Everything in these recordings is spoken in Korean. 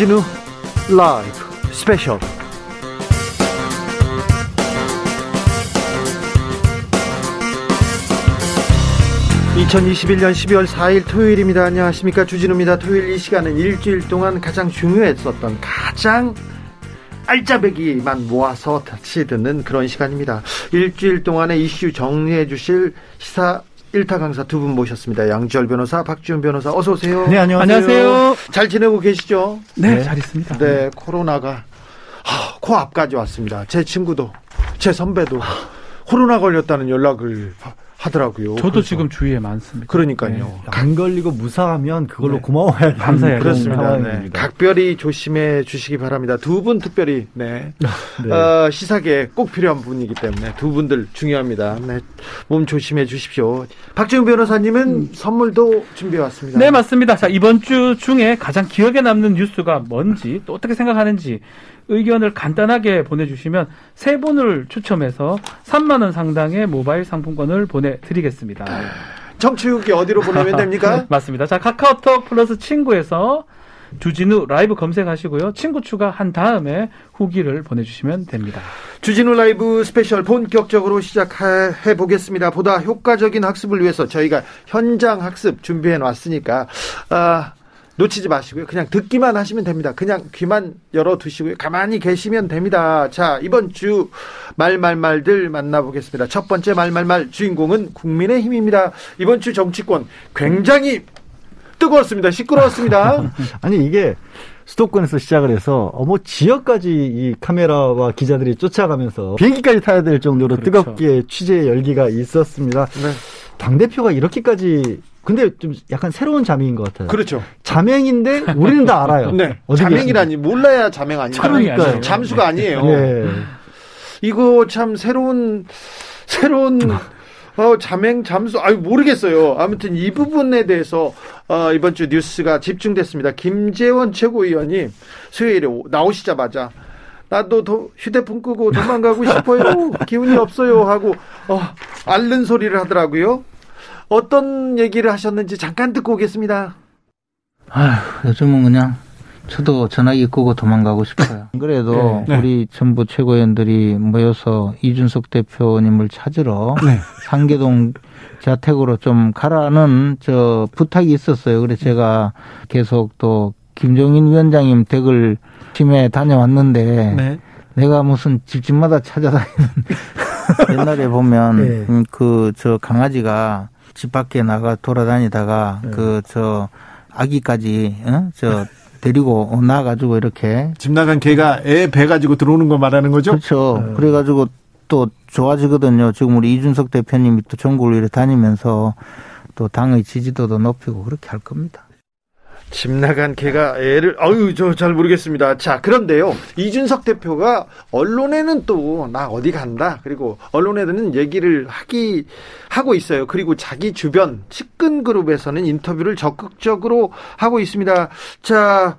주진우 라이브 스페셜 2021년 12월 4일 토요일입니다. 안녕하십니까. 주진우입니다. 토요일 이 시간은 일주일 동안 가장 중요했었던 가장 알짜배기만 모아서 다시 듣는 그런 시간입니다. 일주일 동안의 이슈 정리해 주실 시사 1타 강사 두 분 모셨습니다. 양지열 변호사, 박지훈 변호사, 어서 오세요. 네, 안녕하세요. 안녕하세요. 잘 지내고 계시죠? 네, 네. 잘 있습니다. 네, 코로나가 하, 코앞까지 왔습니다. 제 친구도, 제 선배도 코로나 걸렸다는 연락을 하더라고요. 저도 그래서. 지금 주위에 많습니다. 그러니까요. 네. 안 걸리고 무사하면 그걸로 네. 고마워야 감사해야 그렇습니다. 네. 각별히 조심해 주시기 바랍니다. 두 분 특별히 네. 네. 어, 시사계에 꼭 필요한 분이기 때문에 두 분들 중요합니다. 네. 몸 조심해 주십시오. 박지훈 변호사님은 음. 선물도 준비해 왔습니다. 네, 맞습니다. 자, 이번 주 중에 가장 기억에 남는 뉴스가 뭔지 또 어떻게 생각하는지 의견을 간단하게 보내주시면 세 분을 추첨해서 3만 원 상당의 모바일 상품권을 보내드리겠습니다. 정치국이 어디로 보내면 됩니까? 맞습니다. 자 카카오톡 플러스 친구에서 주진우 라이브 검색하시고요. 친구 추가한 다음에 후기를 보내주시면 됩니다. 주진우 라이브 스페셜 본격적으로 시작해 보겠습니다. 보다 효과적인 학습을 위해서 저희가 현장 학습 준비해 놨으니까 아, 놓치지 마시고요. 그냥 듣기만 하시면 됩니다. 그냥 귀만 열어 두시고요. 가만히 계시면 됩니다. 자, 이번 주 말말말들 만나보겠습니다. 첫 번째 말말말 주인공은 국민의 힘입니다. 이번 주 정치권 굉장히 뜨거웠습니다. 시끄러웠습니다. 아니, 이게 수도권에서 시작을 해서 어머 지역까지 이 카메라와 기자들이 쫓아가면서 비행기까지 타야 될 정도로 그렇죠. 뜨겁게 취재 열기가 있었습니다. 네. 당 대표가 이렇게까지 근데 좀 약간 새로운 자맹인 것 같아요. 그렇죠. 자맹인데 우리는 다 알아요. 네. 자맹이라니 몰라야 자맹 아니에요. 그러니까 잠수가 아니에요. 네. 이거 참 새로운 새로운 어, 자맹 잠수 아유 모르겠어요. 아무튼 이 부분에 대해서 어, 이번 주 뉴스가 집중됐습니다. 김재원 최고위원이 수요일에 나오시자마자 나도 도, 휴대폰 끄고 도망가고 싶어요. 기운이 없어요 하고 어, 앓는 소리를 하더라고요. 어떤 얘기를 하셨는지 잠깐 듣고 오겠습니다. 아휴, 요즘은 그냥 저도 전화기 끄고 도망가고 싶어요. 그래도 네, 네. 우리 전부 최고위원들이 모여서 이준석 대표님을 찾으러 네. 상계동 자택으로 좀 가라는 저 부탁이 있었어요. 그래서 제가 계속 또 김종인 위원장님 댁을 팀에 다녀왔는데 네. 내가 무슨 집집마다 찾아다니는 옛날에 보면 네. 음, 그저 강아지가 집 밖에 나가 돌아다니다가 네. 그저 아기까지 어? 저 데리고 나가지고 이렇게 집 나간 개가 애 배 가지고 들어오는 거 말하는 거죠? 그렇죠. 네. 그래가지고 또 좋아지거든요. 지금 우리 이준석 대표님이 또 전국을 이렇게 다니면서 또 당의 지지도도 높이고 그렇게 할 겁니다. 집 나간 개가 애를 아유 저 잘 모르겠습니다. 자 그런데요 이준석 대표가 언론에는 또 나 어디 간다 그리고 언론에는 얘기를 하기 하고 있어요. 그리고 자기 주변 측근 그룹에서는 인터뷰를 적극적으로 하고 있습니다. 자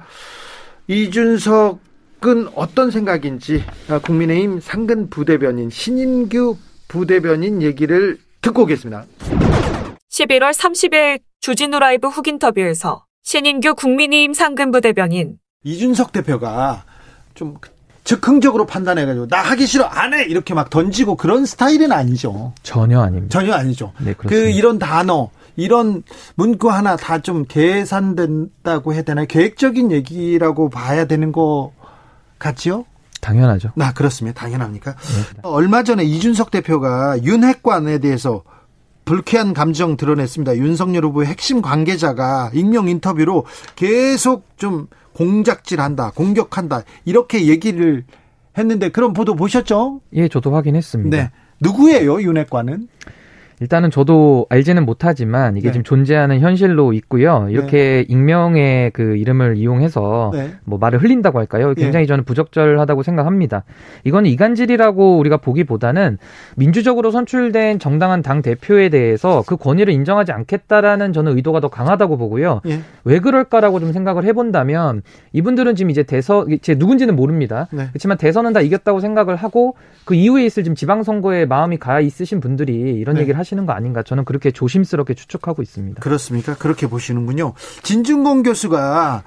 이준석은 어떤 생각인지 국민의힘 상근 부대변인 신인규 부대변인 얘기를 듣고 오겠습니다. 11월 30일 주진우 라이브 훅 인터뷰에서 신인규 국민의힘 상근부대변인 이준석 대표가 좀 즉흥적으로 판단해가지고 나 하기 싫어 안 해 이렇게 막 던지고 그런 스타일은 아니죠. 전혀 아닙니다. 전혀 아니죠. 네, 그 이런 단어 이런 문구 하나 다 좀 계산된다고 해야 되나요? 계획적인 얘기라고 봐야 되는 거 같지요? 당연하죠. 나 그렇습니다. 당연합니까? 네. 얼마 전에 이준석 대표가 윤핵관에 대해서 불쾌한 감정 드러냈습니다. 윤석열 후보의 핵심 관계자가 익명 인터뷰로 계속 좀 공작질한다, 공격한다 이렇게 얘기를 했는데 그런 보도 보셨죠? 예, 저도 확인했습니다. 네. 누구예요, 윤핵관은? 일단은 저도 알지는 못하지만 이게 네. 지금 존재하는 현실로 있고요. 이렇게 네. 익명의 그 이름을 이용해서 네. 뭐 말을 흘린다고 할까요? 굉장히 예. 저는 부적절하다고 생각합니다. 이거는 이간질이라고 우리가 보기보다는 민주적으로 선출된 정당한 당 대표에 대해서 그 권위를 인정하지 않겠다라는 저는 의도가 더 강하다고 보고요. 예. 왜 그럴까라고 좀 생각을 해본다면 이분들은 지금 이제 대선 제 누군지는 모릅니다. 네. 그렇지만 대선은 다 이겼다고 생각을 하고 그 이후에 있을 지금 지방선거에 마음이 가 있으신 분들이 이런 네. 얘기를 하시. 하시는 거 아닌가 저는 그렇게 조심스럽게 추측하고 있습니다. 그렇습니까? 그렇게 보시는군요. 진중권 교수가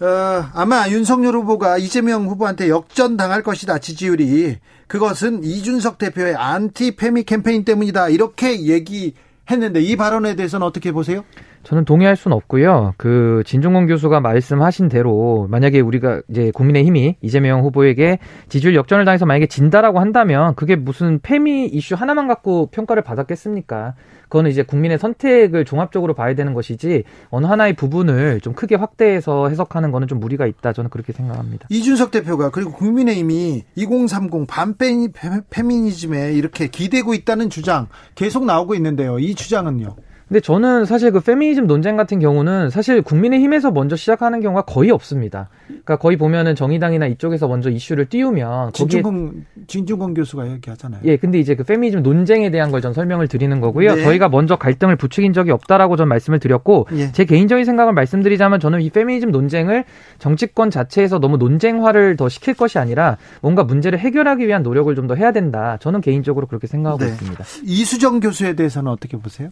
어, 아마 윤석열 후보가 이재명 후보한테 역전 당할 것이다 지지율이 그것은 이준석 대표의 안티 페미 캠페인 때문이다 이렇게 얘기했는데 이 발언에 대해서는 어떻게 보세요? 저는 동의할 수는 없고요. 그 진중권 교수가 말씀하신 대로 만약에 우리가 이제 국민의힘이 이재명 후보에게 지지율 역전을 당해서 만약에 진다라고 한다면 그게 무슨 페미 이슈 하나만 갖고 평가를 받았겠습니까? 그거는 이제 국민의 선택을 종합적으로 봐야 되는 것이지 어느 하나의 부분을 좀 크게 확대해서 해석하는 거는 좀 무리가 있다. 저는 그렇게 생각합니다. 이준석 대표가 그리고 국민의힘이 2030 반페미 페미니즘에 이렇게 기대고 있다는 주장 계속 나오고 있는데요. 이 주장은요? 근데 저는 사실 그 페미니즘 논쟁 같은 경우는 사실 국민의힘에서 먼저 시작하는 경우가 거의 없습니다. 그러니까 거의 보면은 정의당이나 이쪽에서 먼저 이슈를 띄우면 진중권 진중권 교수가 얘기하잖아요. 예, 근데 이제 그 페미니즘 논쟁에 대한 걸 전 설명을 드리는 거고요. 네. 저희가 먼저 갈등을 부추긴 적이 없다라고 전 말씀을 드렸고 예. 제 개인적인 생각을 말씀드리자면 저는 이 페미니즘 논쟁을 정치권 자체에서 너무 논쟁화를 더 시킬 것이 아니라 뭔가 문제를 해결하기 위한 노력을 좀 더 해야 된다. 저는 개인적으로 그렇게 생각하고 네. 있습니다. 이수정 교수에 대해서는 어떻게 보세요?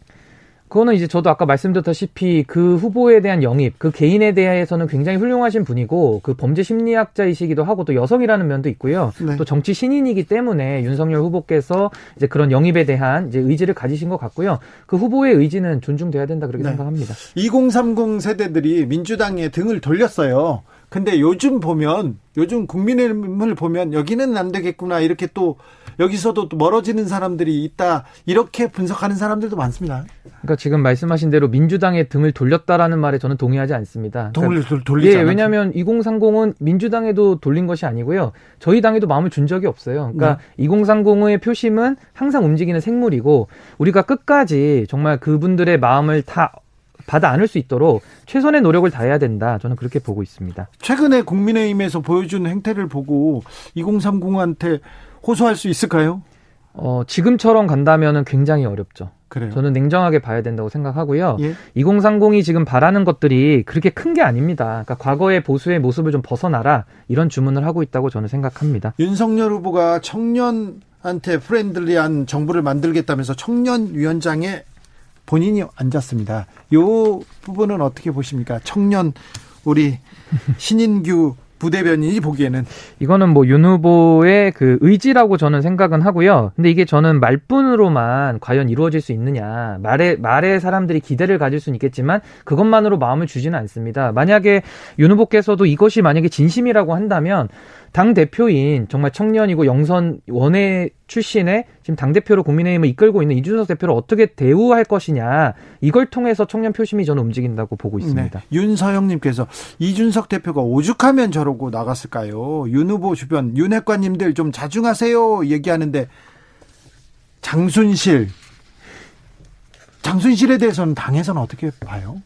그거는 이제 저도 아까 말씀드렸다시피 그 후보에 대한 영입, 그 개인에 대해서는 굉장히 훌륭하신 분이고 그 범죄 심리학자이시기도 하고 또 여성이라는 면도 있고요. 네. 또 정치 신인이기 때문에 윤석열 후보께서 이제 그런 영입에 대한 이제 의지를 가지신 것 같고요. 그 후보의 의지는 존중돼야 된다 그렇게 네. 생각합니다. 2030 세대들이 민주당에 등을 돌렸어요. 근데 요즘 보면 요즘 국민의힘을 보면 여기는 안 되겠구나 이렇게 또 여기서도 또 멀어지는 사람들이 있다 이렇게 분석하는 사람들도 많습니다. 그러니까 지금 말씀하신 대로 민주당의 등을 돌렸다라는 말에 저는 동의하지 않습니다. 그러니까 돌, 돌리지 예, 왜냐하면 2030은 민주당에도 돌린 것이 아니고요. 저희 당에도 마음을 준 적이 없어요. 그러니까 네. 2030의 표심은 항상 움직이는 생물이고 우리가 끝까지 정말 그분들의 마음을 다 받아 안을 수 있도록 최선의 노력을 다해야 된다. 저는 그렇게 보고 있습니다. 최근에 국민의힘에서 보여준 행태를 보고 2030한테 호소할 수 있을까요? 어, 지금처럼 간다면 굉장히 어렵죠. 그래요. 저는 냉정하게 봐야 된다고 생각하고요. 예? 2030이 지금 바라는 것들이 그렇게 큰 게 아닙니다. 그러니까 과거의 보수의 모습을 좀 벗어나라 이런 주문을 하고 있다고 저는 생각합니다. 윤석열 후보가 청년한테 friendly한 정부를 만들겠다면서 청년 위원장에 본인이 앉았습니다. 이 부분은 어떻게 보십니까? 청년 우리 신인규 부대변인이 보기에는 이거는 뭐 윤 후보의 그 의지라고 저는 생각은 하고요. 근데 이게 저는 말뿐으로만 과연 이루어질 수 있느냐 말에 말에 사람들이 기대를 가질 수는 있겠지만 그것만으로 마음을 주지는 않습니다. 만약에 윤 후보께서도 이것이 만약에 진심이라고 한다면 당 대표인 정말 청년이고 영선 원외 출신의 지금 당 대표로 국민의힘을 이끌고 있는 이준석 대표를 어떻게 대우할 것이냐 이걸 통해서 청년 표심이 저는 움직인다고 보고 있습니다. 네. 윤서영님께서 이준석 대표가 오죽하면 저러고 나갔을까요? 윤 후보 주변 윤핵관님들 좀 자중하세요 얘기하는데 장순실 장순실에 대해서는 당에서는 어떻게 봐요?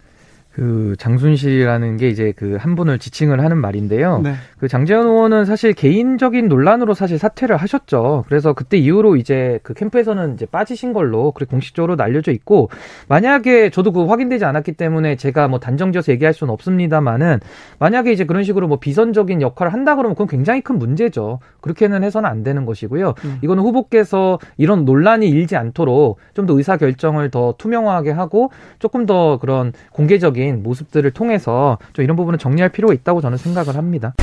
그 장순실이라는 게 이제 그 한 분을 지칭을 하는 말인데요. 네. 그 장재현 의원은 사실 개인적인 논란으로 사실 사퇴를 하셨죠. 그래서 그때 이후로 이제 그 캠프에서는 이제 빠지신 걸로 그렇게 공식적으로 날려져 있고 만약에 저도 그 확인되지 않았기 때문에 제가 뭐 단정지어서 얘기할 수는 없습니다만은 만약에 이제 그런 식으로 뭐 비선적인 역할을 한다 그러면 그건 굉장히 큰 문제죠. 그렇게는 해서는 안 되는 것이고요. 음. 이거는 후보께서 이런 논란이 일지 않도록 좀 더 의사 결정을 더 투명하게 하고 조금 더 그런 공개적인 적인 모습들을 통해서 좀 이런 부분은 정리할 필요가 있다고 저는 생각을 합니다.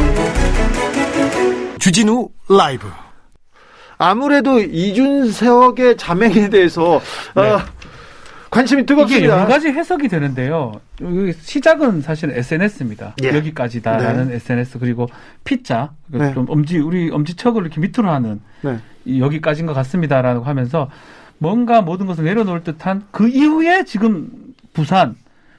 주진우 라이브. 아무래도 이준석의 자맹에 대해서 네. 어, 관심이 뜨겁습니다. 이게 여러 가지 해석이 되는데요. 시작은 사실 SNS입니다. 예. 여기까지다라는 네. SNS 그리고 피자 네. 좀 엄지 우리 엄지척을 이렇게 밑으로 하는 네. 여기까지인 것 같습니다라고 하면서 뭔가 모든 것을 내려놓을 듯한 그 이후에 지금 부산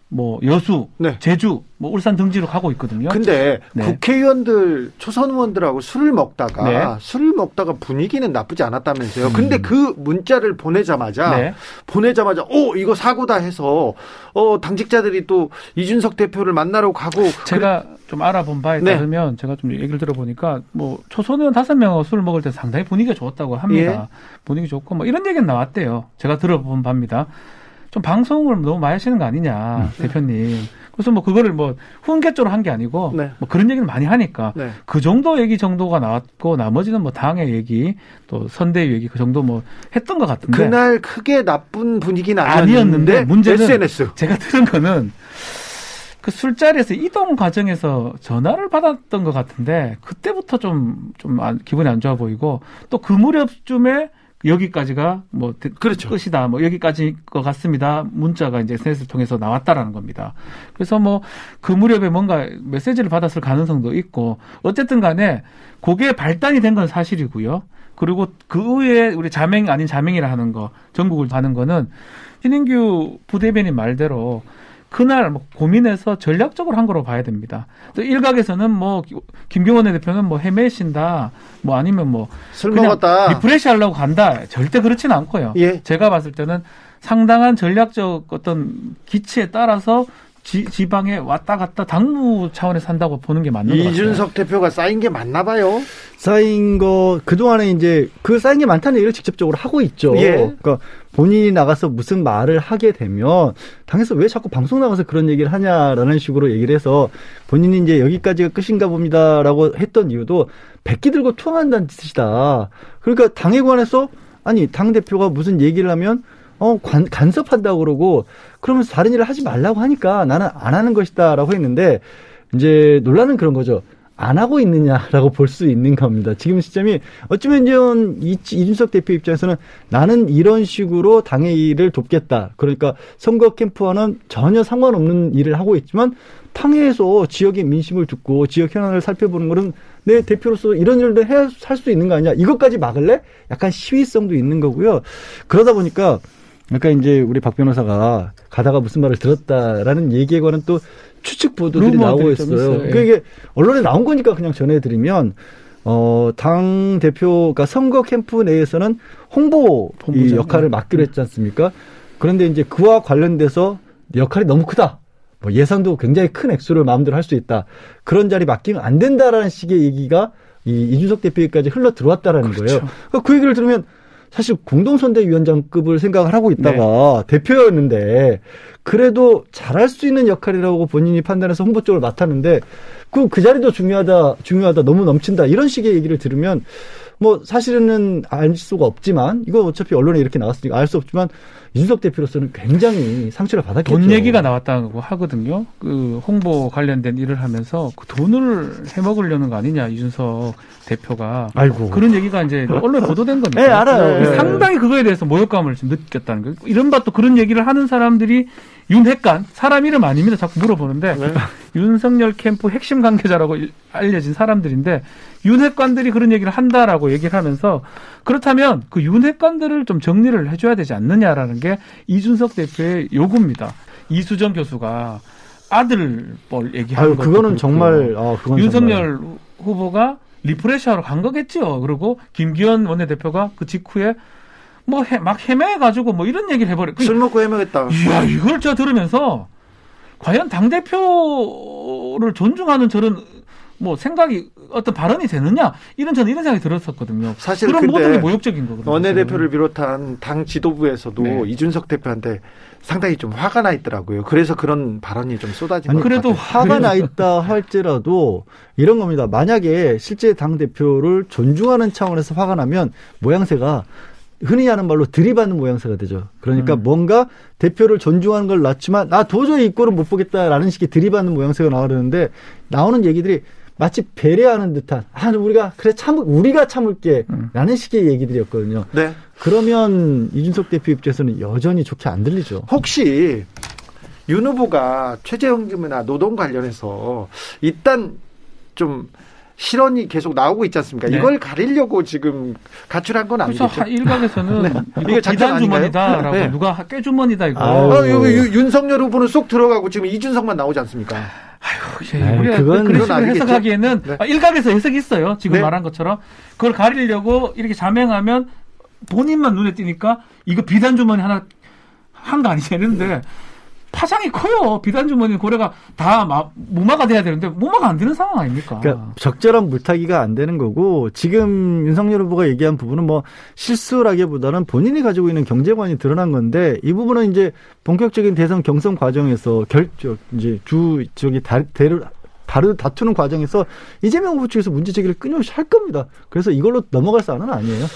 뭐 여수, 네. 제주, 뭐 울산 등지로 가고 있거든요. 근데 네. 국회의원들 초선 의원들하고 술을 먹다가 네. 술을 먹다가 분위기는 나쁘지 않았다면서요. 음. 근데 그 문자를 보내자마자 네. 보내자마자 오 이거 사고다 해서 어 당직자들이 또 이준석 대표를 만나러 가고 제가 그래. 좀 알아본 바에 네. 따르면 제가 좀 얘기를 들어보니까 뭐 초선 의원 다섯 명하고 술을 먹을 때 상당히 분위기가 좋았다고 합니다. 예. 분위기 좋고 뭐 이런 얘기는 나왔대요. 제가 들어본 바입니다. 좀 방송을 너무 많이 하시는 거 아니냐, 음. 대표님. 그래서 뭐 그거를 뭐 훈계조로 한 게 아니고 네. 뭐 그런 얘기를 많이 하니까 네. 그 정도 얘기 정도가 나왔고 나머지는 뭐 당의 얘기 또 선대 얘기 그 정도 뭐 했던 것 같은데 그날 크게 나쁜 분위기는 아니었는데 문제는 SNS. 제가 들은 거는 그 술자리에서 이동 과정에서 전화를 받았던 것 같은데 그때부터 좀좀 기분이 안 좋아 보이고 또 그 무렵쯤에 여기까지가 뭐 그렇죠. 끝이다. 뭐 여기까지 것 같습니다. 문자가 이제 SNS를 통해서 나왔다라는 겁니다. 그래서 뭐 그 무렵에 뭔가 메시지를 받았을 가능성도 있고 어쨌든 간에 그게 발단이 된 건 사실이고요. 그리고 그 후에 우리 잠행 아닌 잠행이라 하는 거 전국을 가는 거는 신인규 부대변인 말대로 그날 뭐 고민해서 전략적으로 한 거로 봐야 됩니다. 또 일각에서는 뭐 김경원 대표는 뭐 헤매신다, 뭐 아니면 뭐 술 먹었다, refresh 하려고 간다. 절대 그렇지는 않고요. 예. 제가 봤을 때는 상당한 전략적 어떤 기치에 따라서 지, 지방에 왔다 갔다 당무 차원에서 한다고 보는 게 맞는 것 같아요. 이준석 대표가 쌓인 게 맞나 봐요. 쌓인 거 그동안에 이제 그 쌓인 게 많다는 얘기를 직접적으로 하고 있죠. 예. 그러니까 본인이 나가서 무슨 말을 하게 되면 당에서 왜 자꾸 방송 나가서 그런 얘기를 하냐라는 식으로 얘기를 해서 본인이 이제 여기까지가 끝인가 봅니다라고 했던 이유도 백기 들고 투항한다는 뜻이다. 그러니까 당에 관해서 아니 당 대표가 무슨 얘기를 하면 어, 관, 간섭한다고 그러고 그러면서 다른 일을 하지 말라고 하니까 나는 안 하는 것이다라고 했는데 이제 논란은 그런 거죠. 안 하고 있느냐라고 볼 수 있는 겁니다. 지금 시점이 어쩌면 이제 이준석 대표 입장에서는 나는 이런 식으로 당의 일을 돕겠다. 그러니까 선거 캠프와는 전혀 상관없는 일을 하고 있지만 당에서 지역의 민심을 듣고 지역 현안을 살펴보는 거는 내 대표로서 이런 일도 해 할 수 있는 거 아니야? 이것까지 막을래? 약간 시위성도 있는 거고요. 그러다 보니까 그러니까 이제 우리 박 변호사가 가다가 무슨 말을 들었다라는 얘기에 관한 또 추측 보도들이 나오고 있어요. 그러니까 이게 언론에 나온 거니까 그냥 전해드리면 어, 당 대표가 선거 캠프 내에서는 홍보 이 역할을 맡기로 했지 않습니까? 그런데 이제 그와 관련돼서 역할이 너무 크다. 뭐 예산도 굉장히 큰 액수를 마음대로 할 수 있다. 그런 자리 맡기면 안 된다라는 식의 얘기가 이 이준석 대표에까지 흘러 들어왔다라는 그렇죠. 거예요. 그러니까 그 얘기를 들으면 사실 공동선대위원장급을 생각을 하고 있다가 네. 대표였는데 그래도 잘할 수 있는 역할이라고 본인이 판단해서 홍보 쪽을 맡았는데 그, 그 자리도 중요하다, 중요하다, 너무 넘친다 이런 식의 얘기를 들으면 뭐 사실은 알 수가 없지만 이거 어차피 언론에 이렇게 나왔으니까 알 수 없지만 이준석 대표로서는 굉장히 상처를 받았겠죠. 돈 얘기가 나왔다고 하거든요. 그 홍보 관련된 일을 하면서 그 돈을 해먹으려는 거 아니냐 이준석 대표가. 아이고. 그런 얘기가 이제 언론에 보도된 겁니다. 네, 알아요. 네. 상당히 그거에 대해서 모욕감을 좀 느꼈다는 거예요. 이른바 또 그런 얘기를 하는 사람들이 윤핵관 사람 이름 아닙니다. 자꾸 물어보는데 네. 윤석열 캠프 핵심 관계자라고 알려진 사람들인데 윤핵관들이 그런 얘기를 한다라고 얘기를 하면서 그렇다면 그 윤핵관들을 좀 정리를 해줘야 되지 않느냐라는 게 이준석 대표의 요구입니다. 이수정 교수가 아들 뻘 얘기하는 거 그거는 정말 아, 그건 윤석열 정말. 후보가 refresh하러 간 거겠지요. 그리고 김기현 원내대표가 그 직후에 뭐 막 헤매가지고 뭐 이런 얘기를 해버려. 술 먹고 헤매겠다. 이야 이걸 저 들으면서 과연 당 대표를 존중하는 저런 뭐 생각이 어떤 발언이 되느냐 이런 저는 이런 생각이 들었었거든요. 사실 그런 모든 게 모욕적인 거거든요. 원내대표를 비롯한 당 지도부에서도 네. 이준석 대표한테 상당히 좀 화가 나 있더라고요. 그래서 그런 발언이 좀 쏟아진 아니, 그래도 화가 나 있다 할지라도 이런 겁니다. 만약에 실제 당 대표를 존중하는 차원에서 화가 나면 모양새가 흔히 하는 말로 들이받는 모양새가 되죠. 그러니까 음. 뭔가 대표를 존중하는 걸 놨지만 나 도저히 이꼴은 못 보겠다라는 식의 들이받는 모양새가 나오는데 나오는 얘기들이 마치 배려하는 듯한 아 우리가 그래 참 우리가 참을게라는 음. 식의 얘기들이었거든요. 네. 그러면 이준석 대표 입장에서는 여전히 좋게 안 들리죠. 혹시 윤 후보가 최저임금이나 노동 관련해서 일단 좀 실언이 계속 나오고 있지 않습니까? 네. 이걸 가리려고 지금 가출한 건 아니죠. 그래서 일각에서는 네. 이거 비단 주머니다라고 네. 누가 깨주머니다 이거. 아, 여기 윤석열 후보는 쏙 들어가고 지금 이준석만 나오지 않습니까? 아유, 예, 우리가 그건 그런 식으로 해석하기에는 네. 아, 일각에서 해석이 있어요. 지금 네. 말한 것처럼 그걸 가리려고 이렇게 자명하면 본인만 눈에 띄니까 이거 비단 주머니 하나 한 거 아니냐 이런데 파장이 커요. 비단 주머니 고래가 다 마, 무마가 돼야 되는데 무마가 안 되는 상황 아닙니까? 그러니까 적절한 물타기가 안 되는 거고 지금 윤석열 후보가 얘기한 부분은 뭐 실수라기보다는 본인이 가지고 있는 경제관이 드러난 건데 이 부분은 이제 본격적인 대선 경선 과정에서 결정 이제 주 저기 다, 대를 다르 다투는 과정에서 이재명 후보 측에서 문제 제기를 끊임없이 할 겁니다. 그래서 이걸로 넘어갈 사안은 아니에요.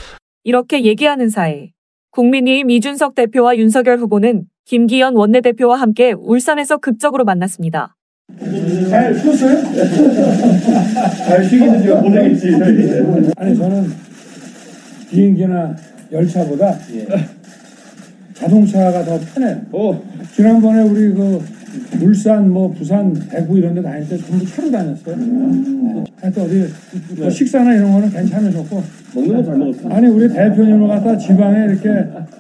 이렇게 얘기하는 사이 국민의힘 이준석 대표와 윤석열 후보는 김기현 원내대표와 함께 울산에서 극적으로 만났습니다. 잘 쉬었어요? 잘 쉬기는 제가 못하겠지. 아니 저는 비행기나 열차보다 자동차가 더 편해요. 어. 지난번에 우리 그 울산, 뭐 부산, 대구 이런 데 다닐 때 전부 차로 다녔어요. 음. 하여튼 어디 뭐 식사나 이런 거는 괜찮으셨고. 먹는 거 잘 먹었어요. 아니 우리 대표님을 갖다 지방에 이렇게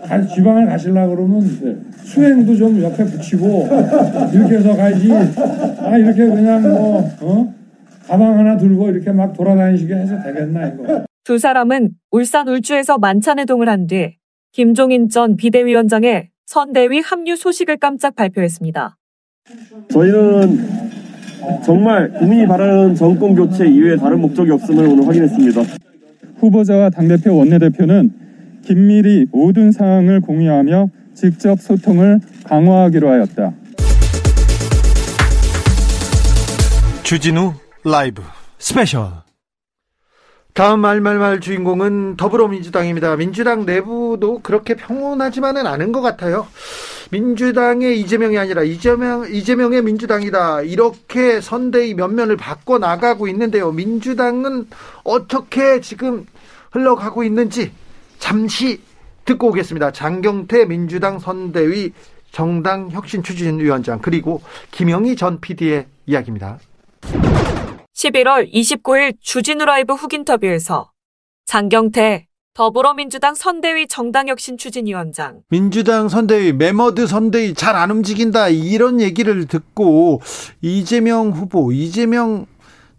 가, 지방을 가시려고 그러면 네. 수행도 좀 옆에 붙이고 이렇게 해서 가야지. 아 이렇게 그냥 뭐 어? 가방 하나 들고 이렇게 막 돌아다니시게 해서 되겠나 이거. 두 사람은 울산 울주에서 만찬회동을 한 뒤 김종인 전 비대위원장의 선대위 합류 소식을 깜짝 발표했습니다. 저희는 정말 국민이 바라는 정권 교체 이외에 다른 목적이 없음을 오늘 확인했습니다. 후보자와 당대표 원내대표는 긴밀히 모든 사항을 공유하며 직접 소통을 강화하기로 하였다. 주진우 라이브 스페셜 다음 말말말 주인공은 더불어민주당입니다. 민주당 내부도 그렇게 평온하지만은 않은 것 같아요. 민주당의 이재명이 아니라 이재명, 이재명의 민주당이다. 이렇게 선대위 면면을 바꿔 나가고 있는데요. 민주당은 어떻게 지금 흘러가고 있는지 잠시 듣고 오겠습니다. 장경태 민주당 선대위 정당 혁신 추진위원장 그리고 김영희 전 PD의 이야기입니다. 11월 29일 주진우 라이브 훅 인터뷰에서 장경태 더불어민주당 선대위 정당혁신 추진위원장. 민주당 선대위, 매머드 선대위 잘 안 움직인다. 이런 얘기를 듣고 이재명 후보, 이재명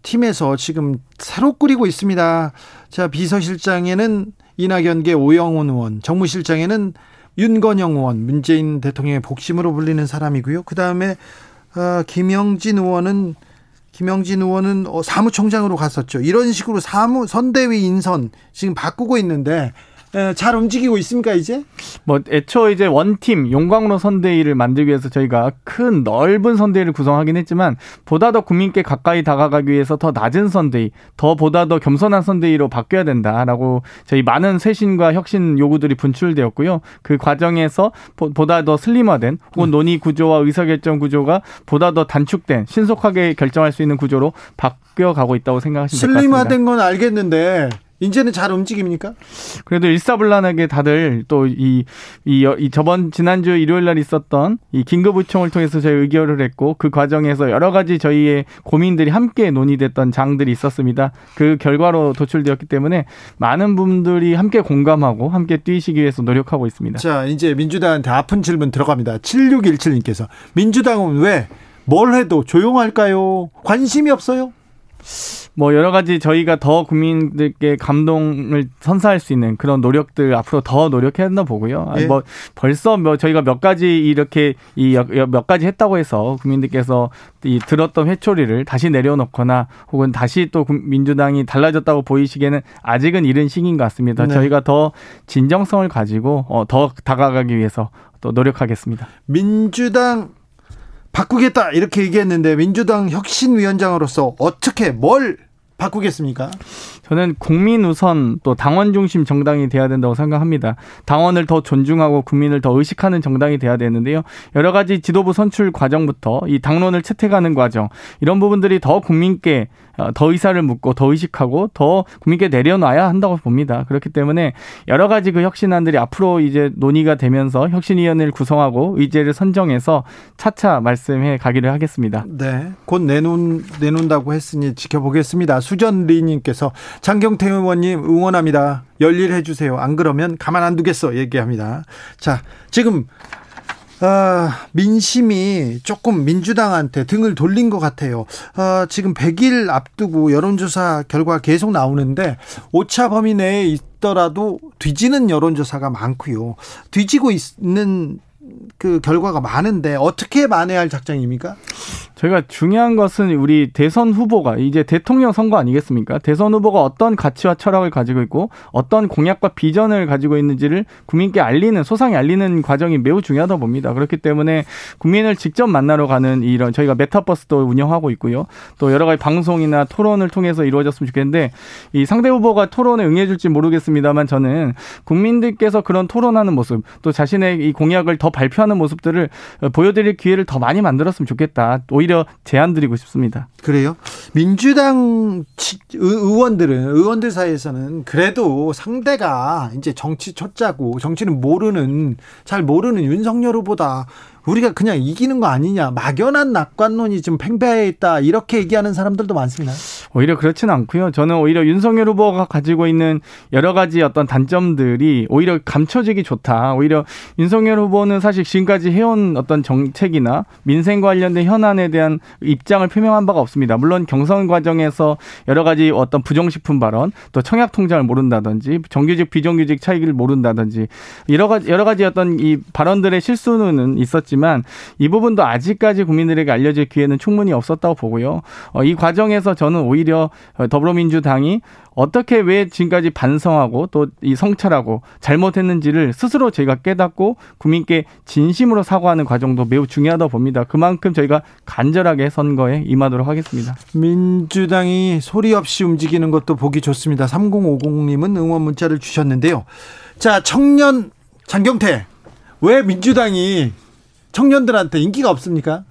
팀에서 지금 새로 꾸리고 있습니다. 자, 비서실장에는 이낙연계 오영훈 의원, 정무실장에는 윤건영 의원, 문재인 대통령의 복심으로 불리는 사람이고요. 그 다음에 어, 김영진 의원은 김영진 의원은 어, 사무총장으로 갔었죠. 이런 식으로 사무 선대위 인선 지금 바꾸고 있는데 잘 움직이고 있습니까 이제? 뭐 애초 이제 원팀 용광로 선대위를 만들기 위해서 저희가 큰 넓은 선대위를 구성하긴 했지만 보다 더 국민께 가까이 다가가기 위해서 더 낮은 선대위, 더 보다 더 겸손한 선대위로 바뀌어야 된다라고 저희 많은 쇄신과 혁신 요구들이 분출되었고요. 그 과정에서 보다 더 슬림화된 혹은 음. 논의 구조와 의사결정 구조가 보다 더 단축된 신속하게 결정할 수 있는 구조로 바뀌어 가고 있다고 생각하시면 될 것 같습니다. 슬림화된 건 알겠는데 이제는 잘 움직입니까? 그래도 일사불란하게 다들 또이이 이 저번 지난주 일요일 날 있었던 이 긴급 의총을 통해서 저희 의결을 했고 그 과정에서 여러 가지 저희의 고민들이 함께 논의됐던 장들이 있었습니다. 그 결과로 도출되었기 때문에 많은 분들이 함께 공감하고 함께 뛰시기 위해서 노력하고 있습니다. 자, 이제 민주당한테 아픈 질문 들어갑니다. 7617님께서 민주당은 왜 뭘 해도 조용할까요? 관심이 없어요? 뭐 여러 가지 저희가 더 국민들께 감동을 선사할 수 있는 그런 노력들 앞으로 더 노력해야 한다 보고요. 예. 뭐 벌써 뭐 저희가 몇 가지 이렇게 이 몇 가지 했다고 해서 국민들께서 이 들었던 회초리를 다시 내려놓거나 혹은 다시 또 민주당이 달라졌다고 보이시기에는 아직은 이른 시기인 것 같습니다. 네. 저희가 더 진정성을 가지고 어, 더 다가가기 위해서 또 노력하겠습니다. 민주당 바꾸겠다 이렇게 얘기했는데 민주당 혁신위원장으로서 어떻게 뭘 바꾸겠습니까? 저는 국민 우선 또 당원 중심 정당이 돼야 된다고 생각합니다. 당원을 더 존중하고 국민을 더 의식하는 정당이 돼야 되는데요. 여러 가지 지도부 선출 과정부터 이 당론을 채택하는 과정 이런 부분들이 더 국민께 어, 더 의사를 묻고 더 의식하고 더 국민께 내려놔야 한다고 봅니다. 그렇기 때문에 여러 가지 그 혁신안들이 앞으로 이제 논의가 되면서 혁신위원회를 구성하고 의제를 선정해서 차차 말씀해 가기를 하겠습니다. 네, 곧 내놓 내놓는다고 했으니 지켜보겠습니다. 수전 리님께서 장경태 의원님 응원합니다. 열일해 주세요. 안 그러면 가만 안 두겠어 얘기합니다. 자, 지금 아, 민심이 조금 민주당한테 등을 돌린 것 같아요. 아, 지금 100일 앞두고 여론조사 결과 계속 나오는데 오차 범위 내에 있더라도 뒤지는 여론조사가 많고요. 뒤지고 있는 그 결과가 많은데 어떻게 만회할 작정입니까? 저희가 중요한 것은 우리 대선 후보가 이제 대통령 선거 아니겠습니까? 대선 후보가 어떤 가치와 철학을 가지고 있고 어떤 공약과 비전을 가지고 있는지를 국민께 알리는 소상히 알리는 과정이 매우 중요하다 봅니다. 그렇기 때문에 국민을 직접 만나러 가는 이런 저희가 메타버스도 운영하고 있고요. 또 여러 가지 방송이나 토론을 통해서 이루어졌으면 좋겠는데 이 상대 후보가 토론에 응해줄지 모르겠습니다만 저는 국민들께서 그런 토론하는 모습 또 자신의 이 공약을 더 발 표하는 모습들을 보여드릴 기회를 더 많이 만들었으면 좋겠다. 오히려 제안 드리고 싶습니다. 그래요? 민주당 의원들은 의원들 사이에서는 그래도 상대가 이제 정치 초짜고 정치는 모르는 잘 모르는 윤석열 후보다 우리가 그냥 이기는 거 아니냐 막연한 낙관론이 좀 팽배해 있다 이렇게 얘기하는 사람들도 많습니다. 오히려 그렇지는 않고요. 저는 오히려 윤석열 후보가 가지고 있는 여러 가지 어떤 단점들이 오히려 감춰지기 좋다. 오히려 윤석열 후보는 사실 지금까지 해온 어떤 정책이나 민생 관련된 현안에 대한 입장을 표명한 바가 없습니다. 물론 경선 과정에서 여러 가지 어떤 부정식품 발언, 또 청약 통장을 모른다든지 정규직 비정규직 차이를 모른다든지 여러 가지 여러 가지 어떤 이 발언들의 실수는 있었 지만 이 부분도 아직까지 국민들에게 알려질 기회는 충분히 없었다고 보고요. 어, 이 과정에서 저는 오히려 더불어민주당이 어떻게 왜 지금까지 반성하고 또 이 성찰하고 잘못했는지를 스스로 저희가 깨닫고 국민께 진심으로 사과하는 과정도 매우 중요하다 봅니다. 그만큼 저희가 간절하게 선거에 임하도록 하겠습니다. 민주당이 소리 없이 움직이는 것도 보기 좋습니다. 3050님은 응원 문자를 주셨는데요. 자, 청년 장경태. 왜 민주당이 청년들한테 인기가 없습니까?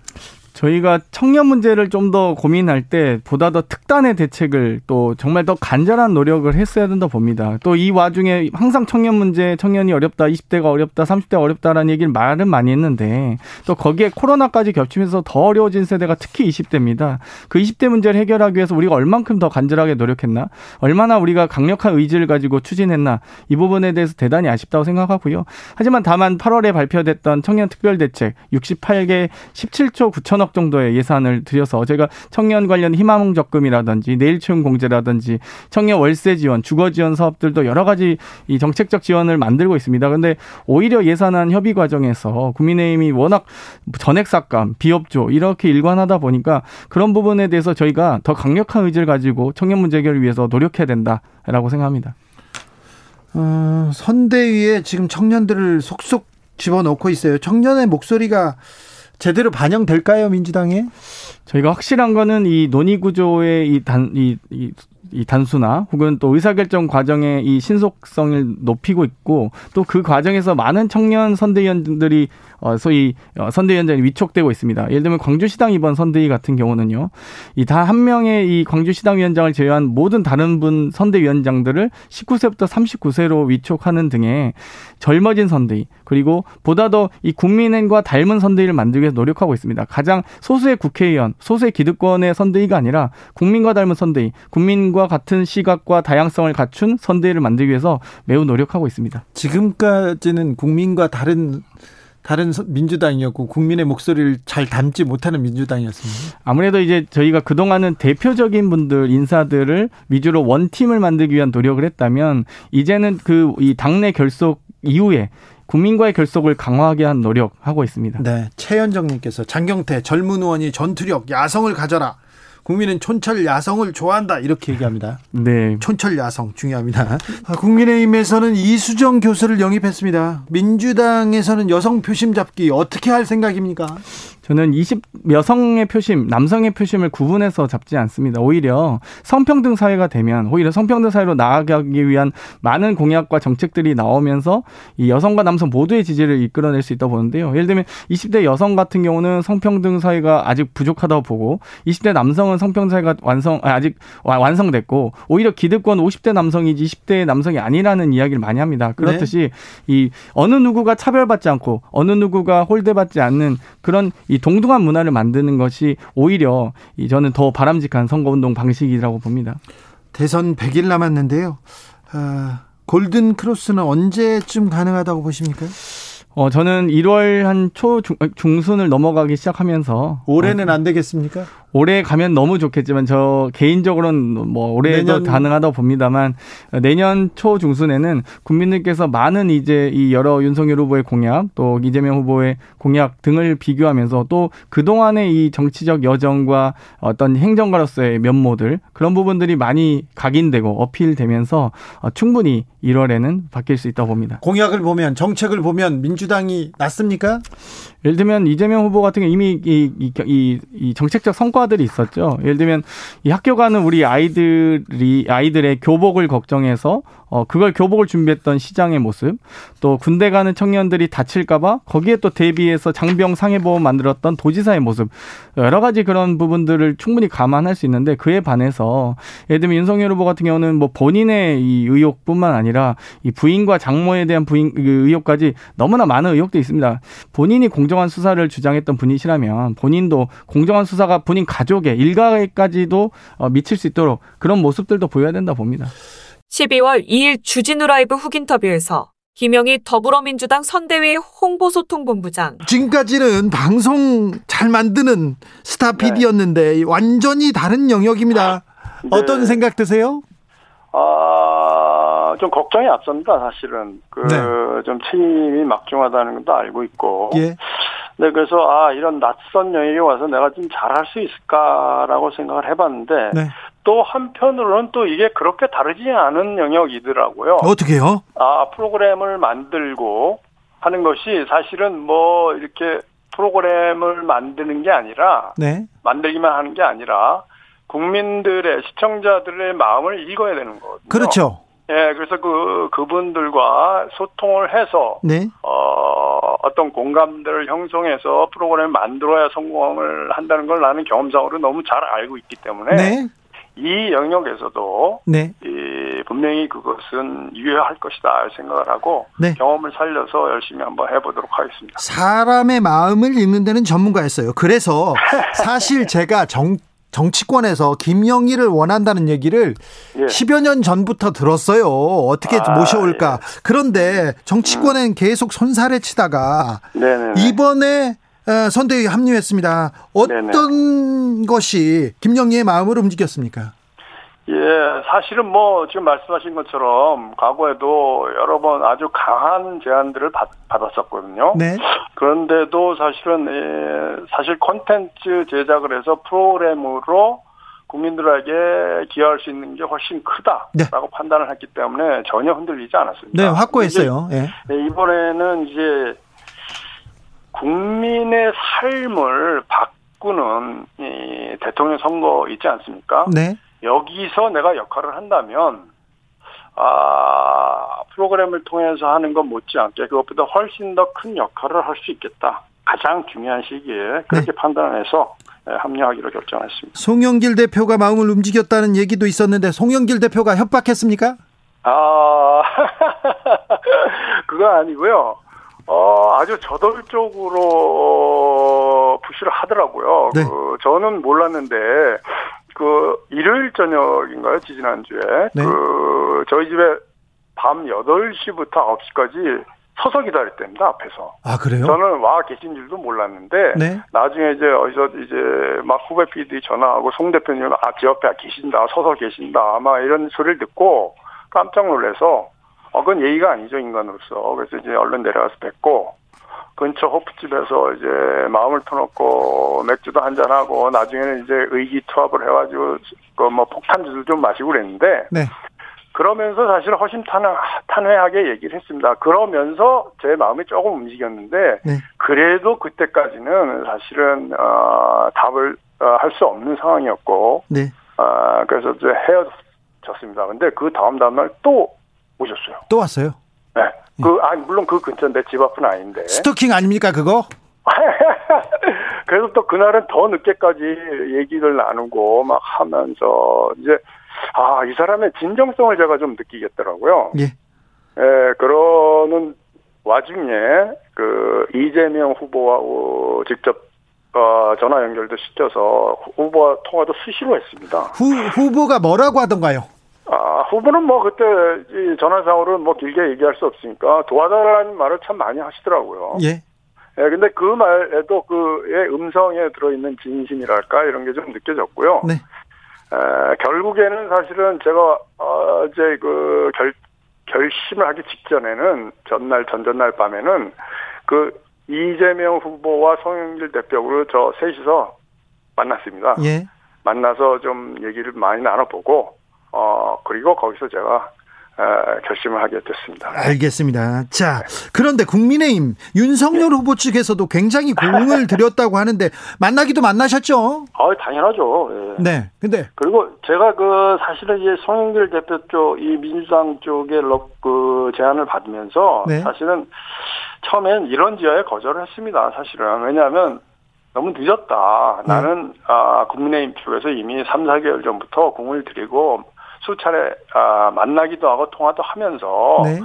저희가 청년 문제를 좀 더 고민할 때 보다 더 특단의 대책을 또 정말 더 간절한 노력을 했어야 된다 봅니다. 또 이 와중에 항상 청년 문제, 청년이 어렵다, 20대가 어렵다, 30대 어렵다라는 얘기를 말은 많이 했는데 또 거기에 코로나까지 겹치면서 더 어려워진 세대가 특히 20대입니다. 그 20대 문제를 해결하기 위해서 우리가 얼만큼 더 간절하게 노력했나? 얼마나 우리가 강력한 의지를 가지고 추진했나? 이 부분에 대해서 대단히 아쉽다고 생각하고요. 하지만 다만 8월에 발표됐던 청년 특별 대책 68개 17조 9천억 3억 정도의 예산을 들여서 제가 청년 관련 희망 적금이라든지 내일 채용 공제라든지 청년 월세 지원, 주거 지원 사업들도 여러 가지 이 정책적 지원을 만들고 있습니다. 근데 오히려 예산안 협의 과정에서 국민의힘이 워낙 전액 삭감, 비협조 이렇게 일관하다 보니까 그런 부분에 대해서 저희가 더 강력한 의지를 가지고 청년 문제 해결을 위해서 노력해야 된다라고 생각합니다. 어, 선대위에 지금 청년들을 속속 집어넣고 있어요. 청년의 목소리가 제대로 반영될까요, 민주당에? 저희가 확실한 거는 이 논의 구조의 이 단, 이, 이, 이 단수나 혹은 또 의사결정 과정의 이 신속성을 높이고 있고 또 그 과정에서 많은 청년 선대위원들이 어, 소위 어, 선대위원장이 위촉되고 있습니다. 예를 들면 광주시당 이번 선대위 같은 경우는요, 이 다 한 명의 이 광주시당 위원장을 제외한 모든 다른 분 선대위원장들을 19세부터 39세로 위촉하는 등의 젊어진 선대위 그리고 보다 더 이 국민과 닮은 선대위를 만들기 위해서 노력하고 있습니다. 가장 소수의 국회의원, 소수의 기득권의 선대위가 아니라 국민과 닮은 선대위, 국민과 같은 시각과 다양성을 갖춘 선대위를 만들기 위해서 매우 노력하고 있습니다. 지금까지는 국민과 다른 다른 민주당이었고 국민의 목소리를 잘 담지 못하는 민주당이었습니다. 아무래도 이제 저희가 그동안은 대표적인 분들 인사들을 위주로 원팀을 만들기 위한 노력을 했다면 이제는 그 이 당내 결속 이후에 국민과의 결속을 강화하게 한 노력하고 있습니다. 네. 최현정 님께서 장경태 젊은 의원이 전투력 야성을 가져라. 국민은 촌철 야성을 좋아한다 이렇게 얘기합니다. 네. 촌철 야성 중요합니다. 아, 국민의힘에서는 이수정 교수를 영입했습니다. 민주당에서는 여성 표심 잡기 어떻게 할 생각입니까? 저는 20 여성의 표심, 남성의 표심을 구분해서 잡지 않습니다. 오히려 성평등 사회가 되면 오히려 성평등 사회로 나아가기 위한 많은 공약과 정책들이 나오면서 이 여성과 남성 모두의 지지를 이끌어낼 수 있다 고 보는데요. 예를 들면 20대 여성 같은 경우는 성평등 사회가 아직 부족하다고 보고 20대 남성은 성평등 사회가 완성 아, 아직 완성됐고 오히려 기득권 50대 남성이지 20대 남성이 아니라는 이야기를 많이 합니다. 그렇듯이 네. 이 어느 누구가 차별받지 않고 어느 누구가 홀대받지 않는 그런 이 동등한 문화를 만드는 것이 오히려 이 저는 더 바람직한 선거운동 방식이라고 봅니다. 대선 100일 남았는데요. 아, 골든 크로스는 언제쯤 가능하다고 보십니까? 어, 저는 1월 한 초 중순을 넘어가기 시작하면서 올해는 어, 안 되겠습니까? 올해 가면 너무 좋겠지만 저 개인적으로는 뭐 올해도 내년... 가능하다고 봅니다만 내년 초 중순에는 국민들께서 많은 이제 이 여러 윤석열 후보의 공약 또 이재명 후보의 공약 등을 비교하면서 또 그동안의 이 정치적 여정과 어떤 행정가로서의 면모들 그런 부분들이 많이 각인되고 어필되면서 어, 충분히 1월에는 바뀔 수 있다고 봅니다. 공약을 보면 정책을 보면 민주당이 낫습니까? 예를 들면 이재명 후보 같은 경우 이미 이, 이, 이, 이 정책적 성과 들이 있었죠. 예를 들면 이 학교 가는 우리 아이들이 아이들의 교복을 걱정해서 어 그걸 교복을 준비했던 시장의 모습, 또 군대 가는 청년들이 다칠까봐 거기에 또 대비해서 장병 상해보험 만들었던 도지사의 모습, 여러 가지 그런 부분들을 충분히 감안할 수 있는데 그에 반해서 예를 들면 윤석열 후보 같은 경우는 뭐 본인의 이 의혹뿐만 아니라 이 부인과 장모에 대한 부인 그 의혹까지 너무나 많은 의혹도 있습니다. 본인이 공정한 수사를 주장했던 분이시라면 본인도 공정한 수사가 본인 가족의 일가에까지도 어, 미칠 수 있도록 그런 모습들도 보여야 된다 봅니다. 12월 2일 주진우 라이브 훅 인터뷰에서 김영희 더불어민주당 선대위 홍보소통본부장. 지금까지는 방송 잘 만드는 스타 PD였는데 네. 완전히 다른 영역입니다. 네. 어떤 생각 드세요? 아, 좀 걱정이 앞섭니다, 사실은. 그, 네. 좀 책임이 막중하다는 것도 알고 있고. 예. 네, 그래서, 아, 이런 낯선 영역에 와서 내가 좀 잘할 수 있을까라고 생각을 해봤는데. 네. 또 한편으로는 또 이게 그렇게 다르지 않은 영역이더라고요. 어떻게요? 아, 프로그램을 만들고 하는 것이 사실은 뭐 이렇게 프로그램을 만드는 게 아니라. 네. 만들기만 하는 게 아니라 국민들의 시청자들의 마음을 읽어야 되는 거거든요. 그렇죠. 예, 그래서 그 그분들과 소통을 해서 네. 어 어떤 공감들을 형성해서 프로그램을 만들어야 성공을 한다는 걸 나는 경험상으로 너무 잘 알고 있기 때문에 네. 이 영역에서도 네. 이 분명히 그것은 유효할 것이다 생각을 하고 네. 경험을 살려서 열심히 한번 해보도록 하겠습니다. 사람의 마음을 읽는 데는 전문가였어요. 그래서 사실 제가 정 정치권에서 김영희를 원한다는 얘기를 예. 10여 년 전부터 들었어요. 어떻게 아, 모셔올까. 예. 그런데 정치권엔 음. 계속 손살에 치다가 네네네. 이번에 어, 선대위 합류했습니다. 어떤 네네. 것이 김영희의 마음을 움직였습니까? 예, 사실은 뭐 지금 말씀하신 것처럼 과거에도 여러 번 아주 강한 제안들을 받, 받았었거든요. 네. 그런데도 사실은 예, 사실 콘텐츠 제작을 해서 프로그램으로 국민들에게 기여할 수 있는 게 훨씬 크다라고 네. 판단을 했기 때문에 전혀 흔들리지 않았습니다. 네, 확고했어요. 예. 네, 이번에는 이제 국민의 삶을 바꾸는 이 대통령 선거 있지 않습니까? 네. 여기서 내가 역할을 한다면 아 프로그램을 통해서 하는 것 못지않게 그것보다 훨씬 더 큰 역할을 할 수 있겠다. 가장 중요한 시기에 그렇게 네. 판단해서 네, 합류하기로 결정했습니다. 송영길 대표가 마음을 움직였다는 얘기도 있었는데 송영길 대표가 협박했습니까? 아 그거 아니고요. 어, 아주 저돌적으로 푸시를 하더라고요. 네. 그, 저는 몰랐는데, 그 일요일 저녁인가요? 지지난주에 네. 그 저희 집에 밤 8시부터 9시까지 서서 기다렸답니다 앞에서. 아 그래요? 저는 와 계신 줄도 몰랐는데 네. 나중에 이제 어디서 이제 막 후배 PD 전화하고 송 대표님 아제 옆에 계신다 서서 계신다 아마 이런 소리를 듣고 깜짝 놀래서 어 그건 예의가 아니죠 인간으로서 그래서 이제 얼른 내려가서 뵙고 근처 호프집에서 이제 마음을 터놓고 맥주도 한잔 하고 나중에는 이제 의기투합을 해가지고 그 뭐 폭탄주도 좀 마시고 그랬는데 네. 그러면서 사실 허심탄회하게 얘기를 했습니다. 그러면서 제 마음이 조금 움직였는데 네. 그래도 그때까지는 사실은 어, 답을 어, 할 수 없는 상황이었고 네. 어, 그래서 이제 헤어졌습니다. 근데 그 다음 다음날 또 오셨어요. 또 왔어요? 네. 그, 아, 물론 그 근처인데 집 앞은 아닌데. 스토킹 아닙니까, 그거? 그래서 또 그날은 더 늦게까지 얘기를 나누고 막 하면서 이제 아, 이 사람의 진정성을 제가 좀 느끼겠더라고요. 예. 예, 그러는 와중에 그 이재명 후보와 직접 어, 전화 연결도 시켜서 후보와 통화도 수시로 했습니다. 후, 후보가 뭐라고 하던가요? 아, 후보는 뭐 그때 전화상으로 뭐 길게 얘기할 수 없으니까 도와달라는 말을 참 많이 하시더라고요. 예. 예, 근데 그 말에도 그의 음성에 들어있는 진심이랄까 이런 게 좀 느껴졌고요. 네. 에, 결국에는 사실은 제가 어, 이제 그 결, 결심을 하기 직전에는 전날 전전날 밤에는 그 이재명 후보와 송영길 대표로 저 셋이서 만났습니다. 예. 만나서 좀 얘기를 많이 나눠보고 어 그리고 거기서 제가 결심을 하게 됐습니다. 알겠습니다. 자, 그런데 국민의힘 윤석열 네. 후보 측에서도 굉장히 공을 들였다고 하는데 만나기도 만나셨죠? 아, 당연하죠. 예. 네. 근데 그리고 제가 그 사실은 이제 송영길 대표 쪽 이 민주당 쪽의 그 제안을 받으면서 네. 사실은 처음엔 이런 지하에 거절을 했습니다. 사실은 왜냐하면 너무 늦었다. 네. 나는 아, 국민의힘 쪽에서 이미 3, 4개월 전부터 공을 들이고 수차례 아, 만나기도 하고 통화도 하면서 네.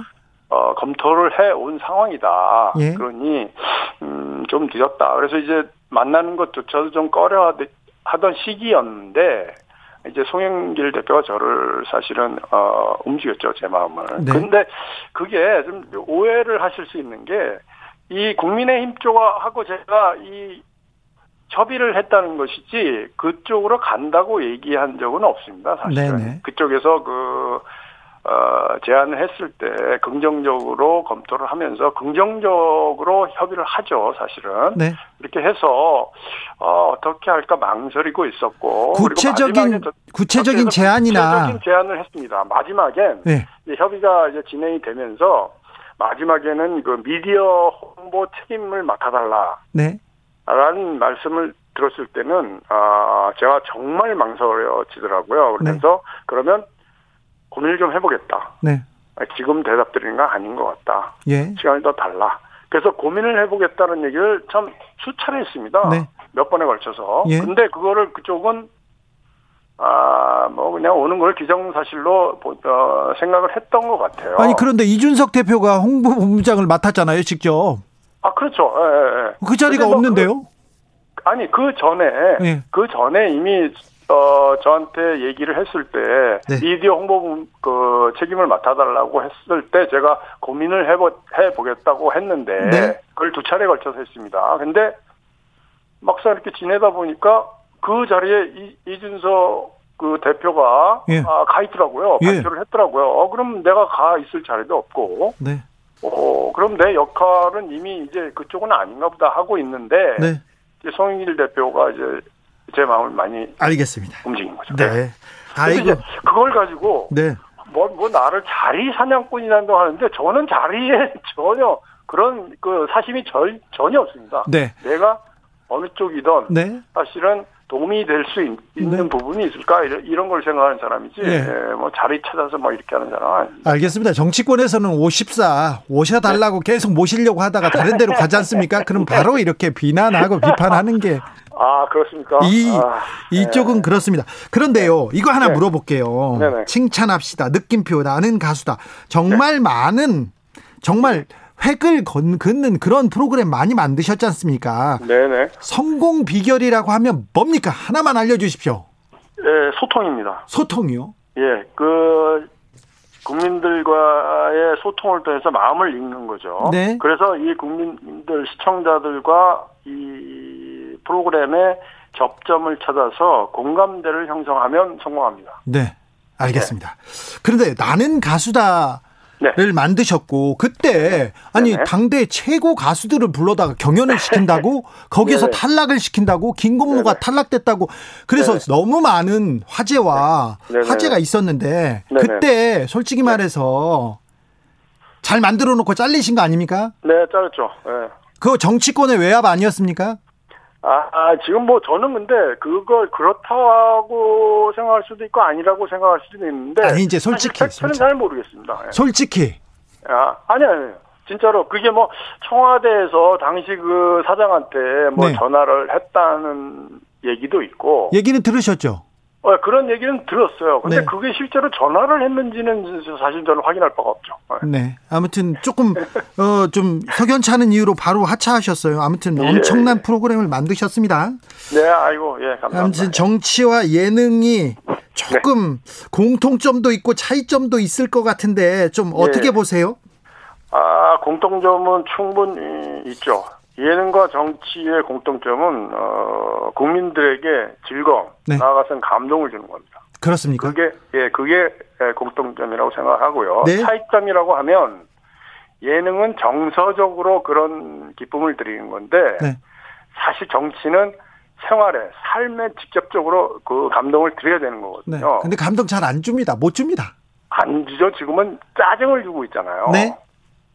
어, 검토를 해 온 상황이다. 예. 그러니 음, 좀 늦었다. 그래서 이제 만나는 것조차도 좀 꺼려 하던 시기였는데 이제 송영길 대표가 저를 사실은 어, 움직였죠 제 마음을. 네. 근데 그게 좀 오해를 하실 수 있는 게 이 국민의힘 쪽하고 제가 이 협의를 했다는 것이지 그쪽으로 간다고 얘기한 적은 없습니다. 사실은 네네. 그쪽에서 그 어, 제안을 했을 때 긍정적으로 검토를 하면서 긍정적으로 협의를 하죠, 사실은. 네. 이렇게 해서 어, 어떻게 할까 망설이고 있었고 구체적인 구체적인 제안이나 구체적인 제안을 했습니다. 마지막엔 네. 협의가 이제 진행이 되면서 마지막에는 그 미디어 홍보 책임을 맡아달라. 네. 라는 말씀을 들었을 때는 아 제가 정말 망설여지더라고요. 그래서 네. 그러면 고민을 좀 해보겠다. 네. 지금 대답 드리는 건 아닌 것 같다. 예. 시간이 더 달라. 그래서 고민을 해보겠다는 얘기를 참 수차례 했습니다. 네. 몇 번에 걸쳐서. 예. 근데 그거를 그쪽은 아, 뭐, 그냥 오는 걸 기정사실로, 어, 생각을 했던 것 같아요. 아니, 그런데 이준석 대표가 홍보본부장을 맡았잖아요, 직접. 아, 그렇죠. 예, 예. 예. 그 자리가 뭐 없는데요? 그, 아니, 그 전에, 예. 그 전에 이미, 어, 저한테 얘기를 했을 때, 네. 미디어 홍보, 그, 책임을 맡아달라고 했을 때, 제가 고민을 해보, 해보겠다고 했는데, 네. 그걸 두 차례 걸쳐서 했습니다. 근데, 막상 이렇게 지내다 보니까, 그 자리에 이, 이준석 그 대표가 예. 아, 가 있더라고요. 예. 발표를 했더라고요. 어, 그럼 내가 가 있을 자리도 없고. 네. 어, 그럼 내 역할은 이미 이제 그쪽은 아닌가 보다 하고 있는데 네. 이제 송영길 대표가 이제 제 마음을 많이 알겠습니다. 움직인 거죠. 네. 네. 아이고. 그걸 가지고 네. 뭐, 뭐 나를 자리 사냥꾼이라고 하는데 저는 자리에 전혀 그런 그 사심이 절, 전혀 없습니다. 네. 내가 어느 쪽이든 네. 사실은 도움이 될 수 있는 네. 부분이 있을까 이런, 이런 걸 생각하는 사람이지 네. 예, 뭐 자리 찾아서 뭐 이렇게 하는 사람. 알겠습니다. 정치권에서는 54 오셔달라고 네. 계속 모시려고 하다가 다른 데로 가지 않습니까? 그럼 바로 이렇게 비난하고 비판하는 게 아, 그렇습니까? 이, 아, 이쪽은 네. 그렇습니다. 그런데요, 이거 하나 네. 물어볼게요. 칭찬합시다. 느낌표 나는 가수다. 정말 네. 많은, 정말 획을 건, 긋는 그런 프로그램 많이 만드셨지 않습니까? 네네. 성공 비결이라고 하면 뭡니까? 하나만 알려주십시오. 예, 소통입니다. 소통이요? 예, 그, 국민들과의 소통을 통해서 마음을 읽는 거죠. 네. 그래서 이 국민들, 시청자들과 이 프로그램의 접점을 찾아서 공감대를 형성하면 성공합니다. 네. 알겠습니다. 네. 그런데 나는 가수다 네. 를 만드셨고 그때 아니. 당대 최고 가수들을 불러다가 경연을 시킨다고 거기서 네네. 탈락을 시킨다고 김건모가. 탈락됐다고 그래서 너무 많은 화제와 화제가 있었는데 그때 솔직히 말해서 잘 만들어 놓고 잘리신 거 아닙니까? 네, 잘렸죠. 네. 그 정치권의 외압 아니었습니까? 아, 아, 지금 뭐 저는 근데 그걸 그렇다고 생각할 수도 있고 아니라고 생각할 수도 있는데 아니 이제 솔직히 팩트는 잘 모르겠습니다. 예. 솔직히 아, 아니 아니 진짜로 그게 뭐 청와대에서 당시 그 사장한테 뭐 네. 전화를 했다는 얘기도 있고 얘기는 들으셨죠? 어, 그런 얘기는 들었어요. 근데 네. 그게 실제로 전화를 했는지는 사실 저는 확인할 바가 없죠. 네. 네. 아무튼 조금, 어, 좀 석연치 않은 이유로 바로 하차하셨어요. 아무튼 예. 엄청난 프로그램을 만드셨습니다. 네, 아이고, 예, 감사합니다. 아무튼 정치와 예능이 조금 네. 공통점도 있고 차이점도 있을 것 같은데 좀 예. 어떻게 보세요? 아, 공통점은 충분히 있죠. 예능과 정치의 공통점은 어, 국민들에게 즐거움, 네. 나아가서는 감동을 주는 겁니다. 그렇습니까? 그게 예, 그게 공통점이라고 생각하고요. 네. 차이점이라고 하면 예능은 정서적으로 그런 기쁨을 드리는 건데 네. 사실 정치는 생활에 삶에 직접적으로 그 감동을 드려야 되는 거거든요. 네. 근데 감동 잘 안 줍니다. 못 줍니다. 안 주죠. 지금은 짜증을 주고 있잖아요. 네.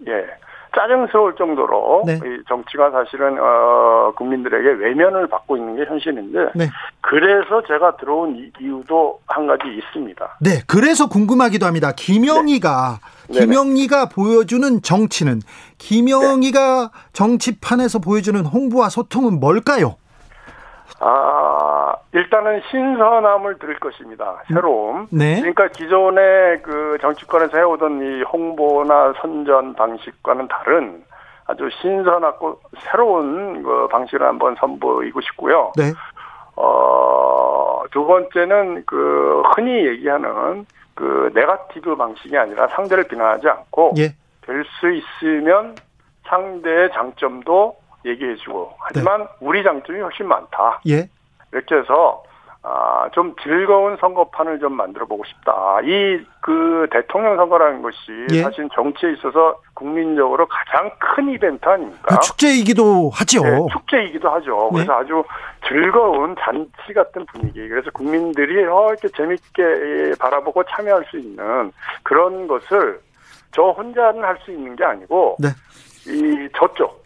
예. 짜증스러울 정도로 네. 이 정치가 사실은 어, 국민들에게 외면을 받고 있는 게 현실인데 네. 그래서 제가 들어온 이유도 한 가지 있습니다. 네, 그래서 궁금하기도 합니다. 김영희가 네. 김영희가 보여주는 정치는 김영희가 정치판에서 보여주는 홍보와 소통은 뭘까요? 아, 일단은 신선함을 들을 것입니다. 새로움. 네. 그러니까 기존의 그 정치권에서 해오던 이 홍보나 선전 방식과는 다른 아주 신선하고 새로운 그 방식을 한번 선보이고 싶고요. 네. 어, 두 번째는 그 흔히 얘기하는 그 네가티브 방식이 아니라 상대를 비난하지 않고 예. 될수 있으면 상대의 장점도 얘기해주고 하지만 네. 우리 장점이 훨씬 많다. 예. 이렇게 해서 아, 좀 즐거운 선거판을 좀 만들어 보고 싶다. 이 그 대통령 선거라는 것이 예. 사실 정치에 있어서 국민적으로 가장 큰 이벤트 아닙니까? 그 축제이기도 하죠. 네, 축제이기도 하죠. 예. 그래서 아주 즐거운 잔치 같은 분위기. 그래서 국민들이 어, 이렇게 재밌게 바라보고 참여할 수 있는 그런 것을 저 혼자는 할 수 있는 게 아니고 네. 이 저쪽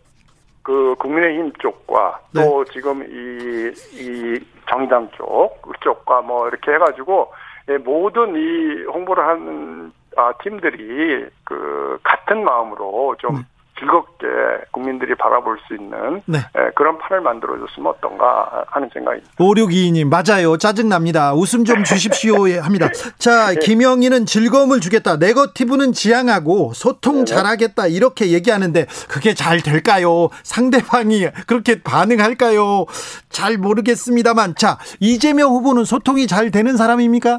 그 국민의힘 쪽과 네. 또 지금 이, 이 정의당 쪽, 그쪽과 뭐 이렇게 해가지고 예, 모든 이 홍보를 하는 아, 팀들이 그 같은 마음으로 좀 네. 즐겁게 국민들이 바라볼 수 있는 네. 예, 그런 판을 만들어줬으면 어떤가 하는 생각입니다. 5622님 맞아요. 짜증납니다. 웃음 좀 주십시오 합니다. 자 네. 김영희는 즐거움을 주겠다. 네거티브는 지향하고 소통 네 잘하겠다 이렇게 얘기하는데 그게 잘 될까요? 상대방이 그렇게 반응할까요? 잘 모르겠습니다,만 자 이재명 후보는 소통이 잘 되는 사람입니까?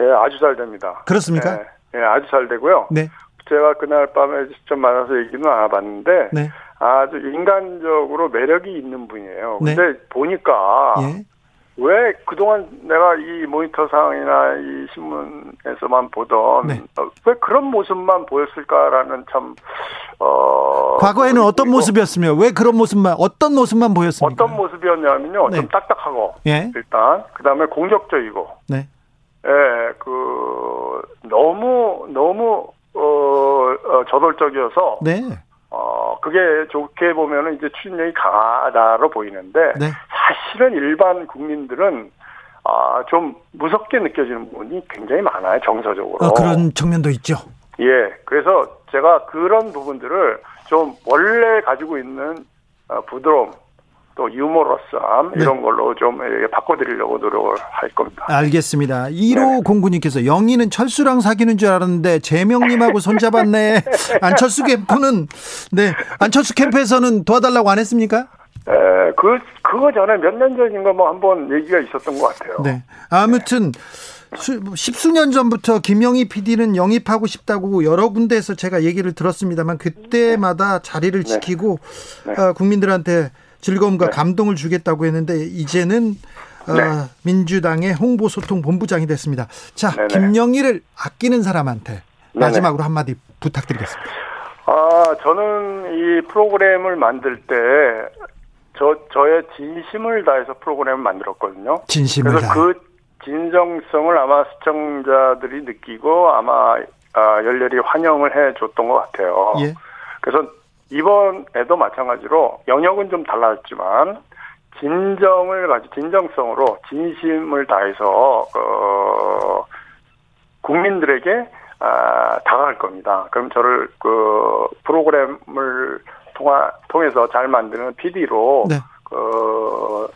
예, 아주 잘 됩니다. 그렇습니까? 예, 예 아주 잘 되고요. 네. 제가 그날 밤에 직접 만나서 얘기는 안 해봤는데 네. 아주 인간적으로 매력이 있는 분이에요. 네. 근데 보니까 예. 왜 그동안 내가 이 모니터 상이나 이 신문에서만 보던 네. 어, 왜 그런 모습만 보였을까라는 참 어. 과거에는 어떤 모습이었으며 왜 그런 모습만 어떤 모습만 보였습니까? 어떤 모습이었냐면요. 네. 좀 딱딱하고 예. 일단 그다음에 공격적이고. 네. 예, 그 너무 너무 어, 어 저돌적이어서 네. 어 그게 좋게 보면은 이제 추진력이 강하다로 보이는데 네. 사실은 일반 국민들은 아, 좀 무섭게 느껴지는 부분이 굉장히 많아요, 정서적으로. 어, 그런 측면도 있죠. 예. 그래서 제가 그런 부분들을 좀 원래 가지고 있는 어, 부드러움, 또 유머러스함 네. 이런 걸로 좀 바꿔드리려고 노력을 할 겁니다. 알겠습니다. 1호 공군님께서 영희는 철수랑 사귀는 줄 알았는데 재명님하고 손잡았네. 안철수 캠프는 네 안철수 캠프에서는 도와달라고 안 했습니까? 에, 그 그거 전에 몇 년 전인가 뭐 한번 얘기가 있었던 것 같아요. 네. 아무튼 수, 십수년 전부터 김영희 PD는 영입하고 싶다고 여러 군데에서 제가 얘기를 들었습니다만 그때마다 자리를 네. 지키고 네. 어, 국민들한테 즐거움과 네. 감동을 주겠다고 했는데 이제는 어, 네. 어, 민주당의 홍보소통 본부장이 됐습니다. 자, 네네. 김영희를 아끼는 사람한테 마지막으로. 한마디 부탁드리겠습니다. 아, 저는 이 프로그램을 만들 때 저, 저의 진심을 다해서 프로그램을 만들었거든요. 진심을 그래서 다. 그 진정성을 아마 시청자들이 느끼고 아마 아, 열렬히 환영을 해 줬던 것 같아요. 예. 그래서 이번에도 마찬가지로 영역은 좀 달랐지만 진정을 가지 진정성으로 진심을 다해서 어, 국민들에게 아, 다가갈 겁니다. 그럼 저를 그 프로그램을 통하, 통해서 잘 만드는 PD로 네. 그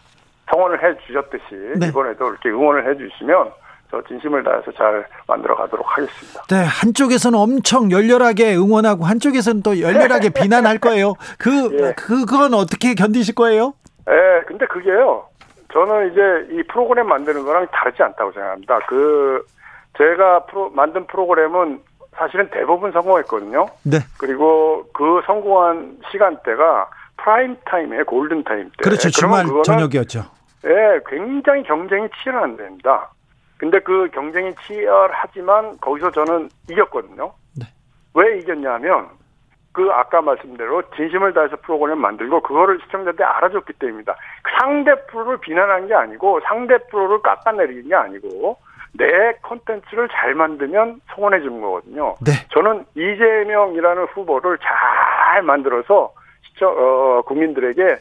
성원을 해 주셨듯이 네. 이번에도 이렇게 응원을 해 주시면 저 진심을 다해서 잘 만들어 가도록 하겠습니다. 네, 한쪽에서는 엄청 열렬하게 응원하고 한쪽에서는 또 열렬하게 비난할 거예요. 그 예. 그건 어떻게 견디실 거예요? 예, 근데 그게요. 저는 이제 이 프로그램 만드는 거랑 다르지 않다고 생각합니다. 그 제가 프로, 만든 프로그램은 사실은 대부분 성공했거든요. 네. 그리고 그 성공한 시간대가 프라임 타임에 골든 타임 때. 그렇죠. 주말 저녁이었죠. 예, 굉장히 경쟁이 치열한 데입니다. 근데 그 경쟁이 치열하지만 거기서 저는 이겼거든요. 네. 왜 이겼냐면 그 아까 말씀대로 진심을 다해서 프로그램 만들고 그거를 시청자들이 알아줬기 때문입니다. 상대 프로를 비난한 게 아니고 상대 프로를 깎아내리는 게 아니고 내 콘텐츠를 잘 만들면 송원해 주는 거거든요. 네. 저는 이재명이라는 후보를 잘 만들어서 시청 어, 국민들에게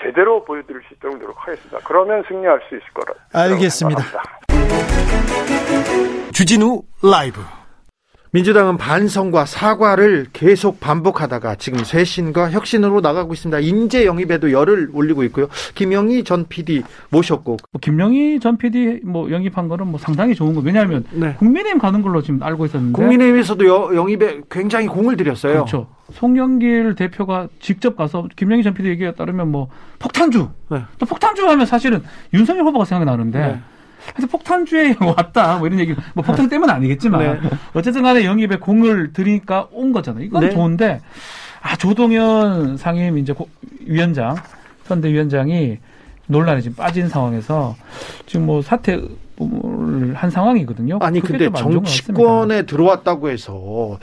제대로 보여드릴 수 있도록 노력하겠습니다. 그러면 승리할 수 있을 거라. 알겠습니다. 주진우 라이브. 민주당은 반성과 사과를 계속 반복하다가 지금 쇄신과 혁신으로 나가고 있습니다. 인재 영입에도 열을 올리고 있고요. 김영희 전 PD 모셨고. 뭐 김영희 전 PD 뭐 영입한 거는 뭐 상당히 좋은 거. 왜냐하면 네. 국민의힘 가는 걸로 지금 알고 있었는데. 국민의힘에서도 여, 영입에 굉장히 공을 들였어요. 그렇죠. 송영길 대표가 직접 가서 김영희 전 PD 얘기에 따르면 뭐 폭탄주. 네. 또 폭탄주 하면 사실은 윤석열 후보가 생각이 나는데. 네. 그래서 폭탄주에 왔다 뭐 이런 얘기 뭐 폭탄 때문은 아니겠지만 네. 어쨌든 간에 영입에 공을 들이니까 온 거잖아요. 이건 네. 좋은데 아 조동현 상임 이제 위원장 선대위원장이 논란에 지금 빠진 상황에서 지금 뭐 사퇴 한 상황이거든요. 아니 근데 정치권에 들어왔다고 해서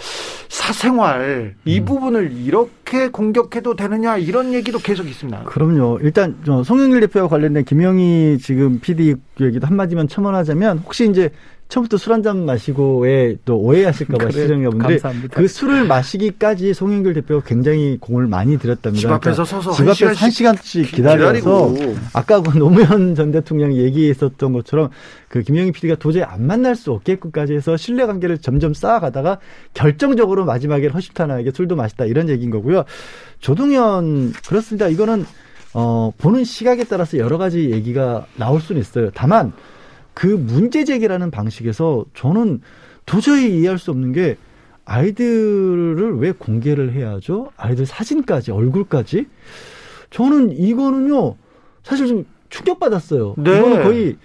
사생활 이 음. 부분을 이렇게 공격해도 되느냐 이런 얘기도 계속 있습니다. 그럼요. 일단 송영길 대표와 관련된 김영희 지금 PD 얘기도 한마디만 첨언하자면 혹시 이제 처음부터 술 한 잔 마시고에 또 오해하실까봐 시청자분들이 그 술을 마시기까지 송영길 대표가 굉장히 공을 많이 들였답니다. 집 앞에서 그러니까 서서 집 앞에서 한 시간씩 기다려서 아까 그 노무현 전 대통령이 얘기했었던 것처럼 그 김영희 PD가 도저히 안 만날 수 없게끔까지 해서 신뢰 관계를 점점 쌓아가다가 결정적으로 마지막에 허심탄회하게 술도 마셨다 이런 얘기인 거고요. 조동현 그렇습니다. 이거는 어 보는 시각에 따라서 여러 가지 얘기가 나올 수는 있어요. 다만 그 문제 제기라는 방식에서 저는 도저히 이해할 수 없는 게 아이들을 왜 공개를 해야죠? 아이들 사진까지, 얼굴까지? 저는 이거는요, 사실 좀 충격받았어요. 네. 이거는 거의,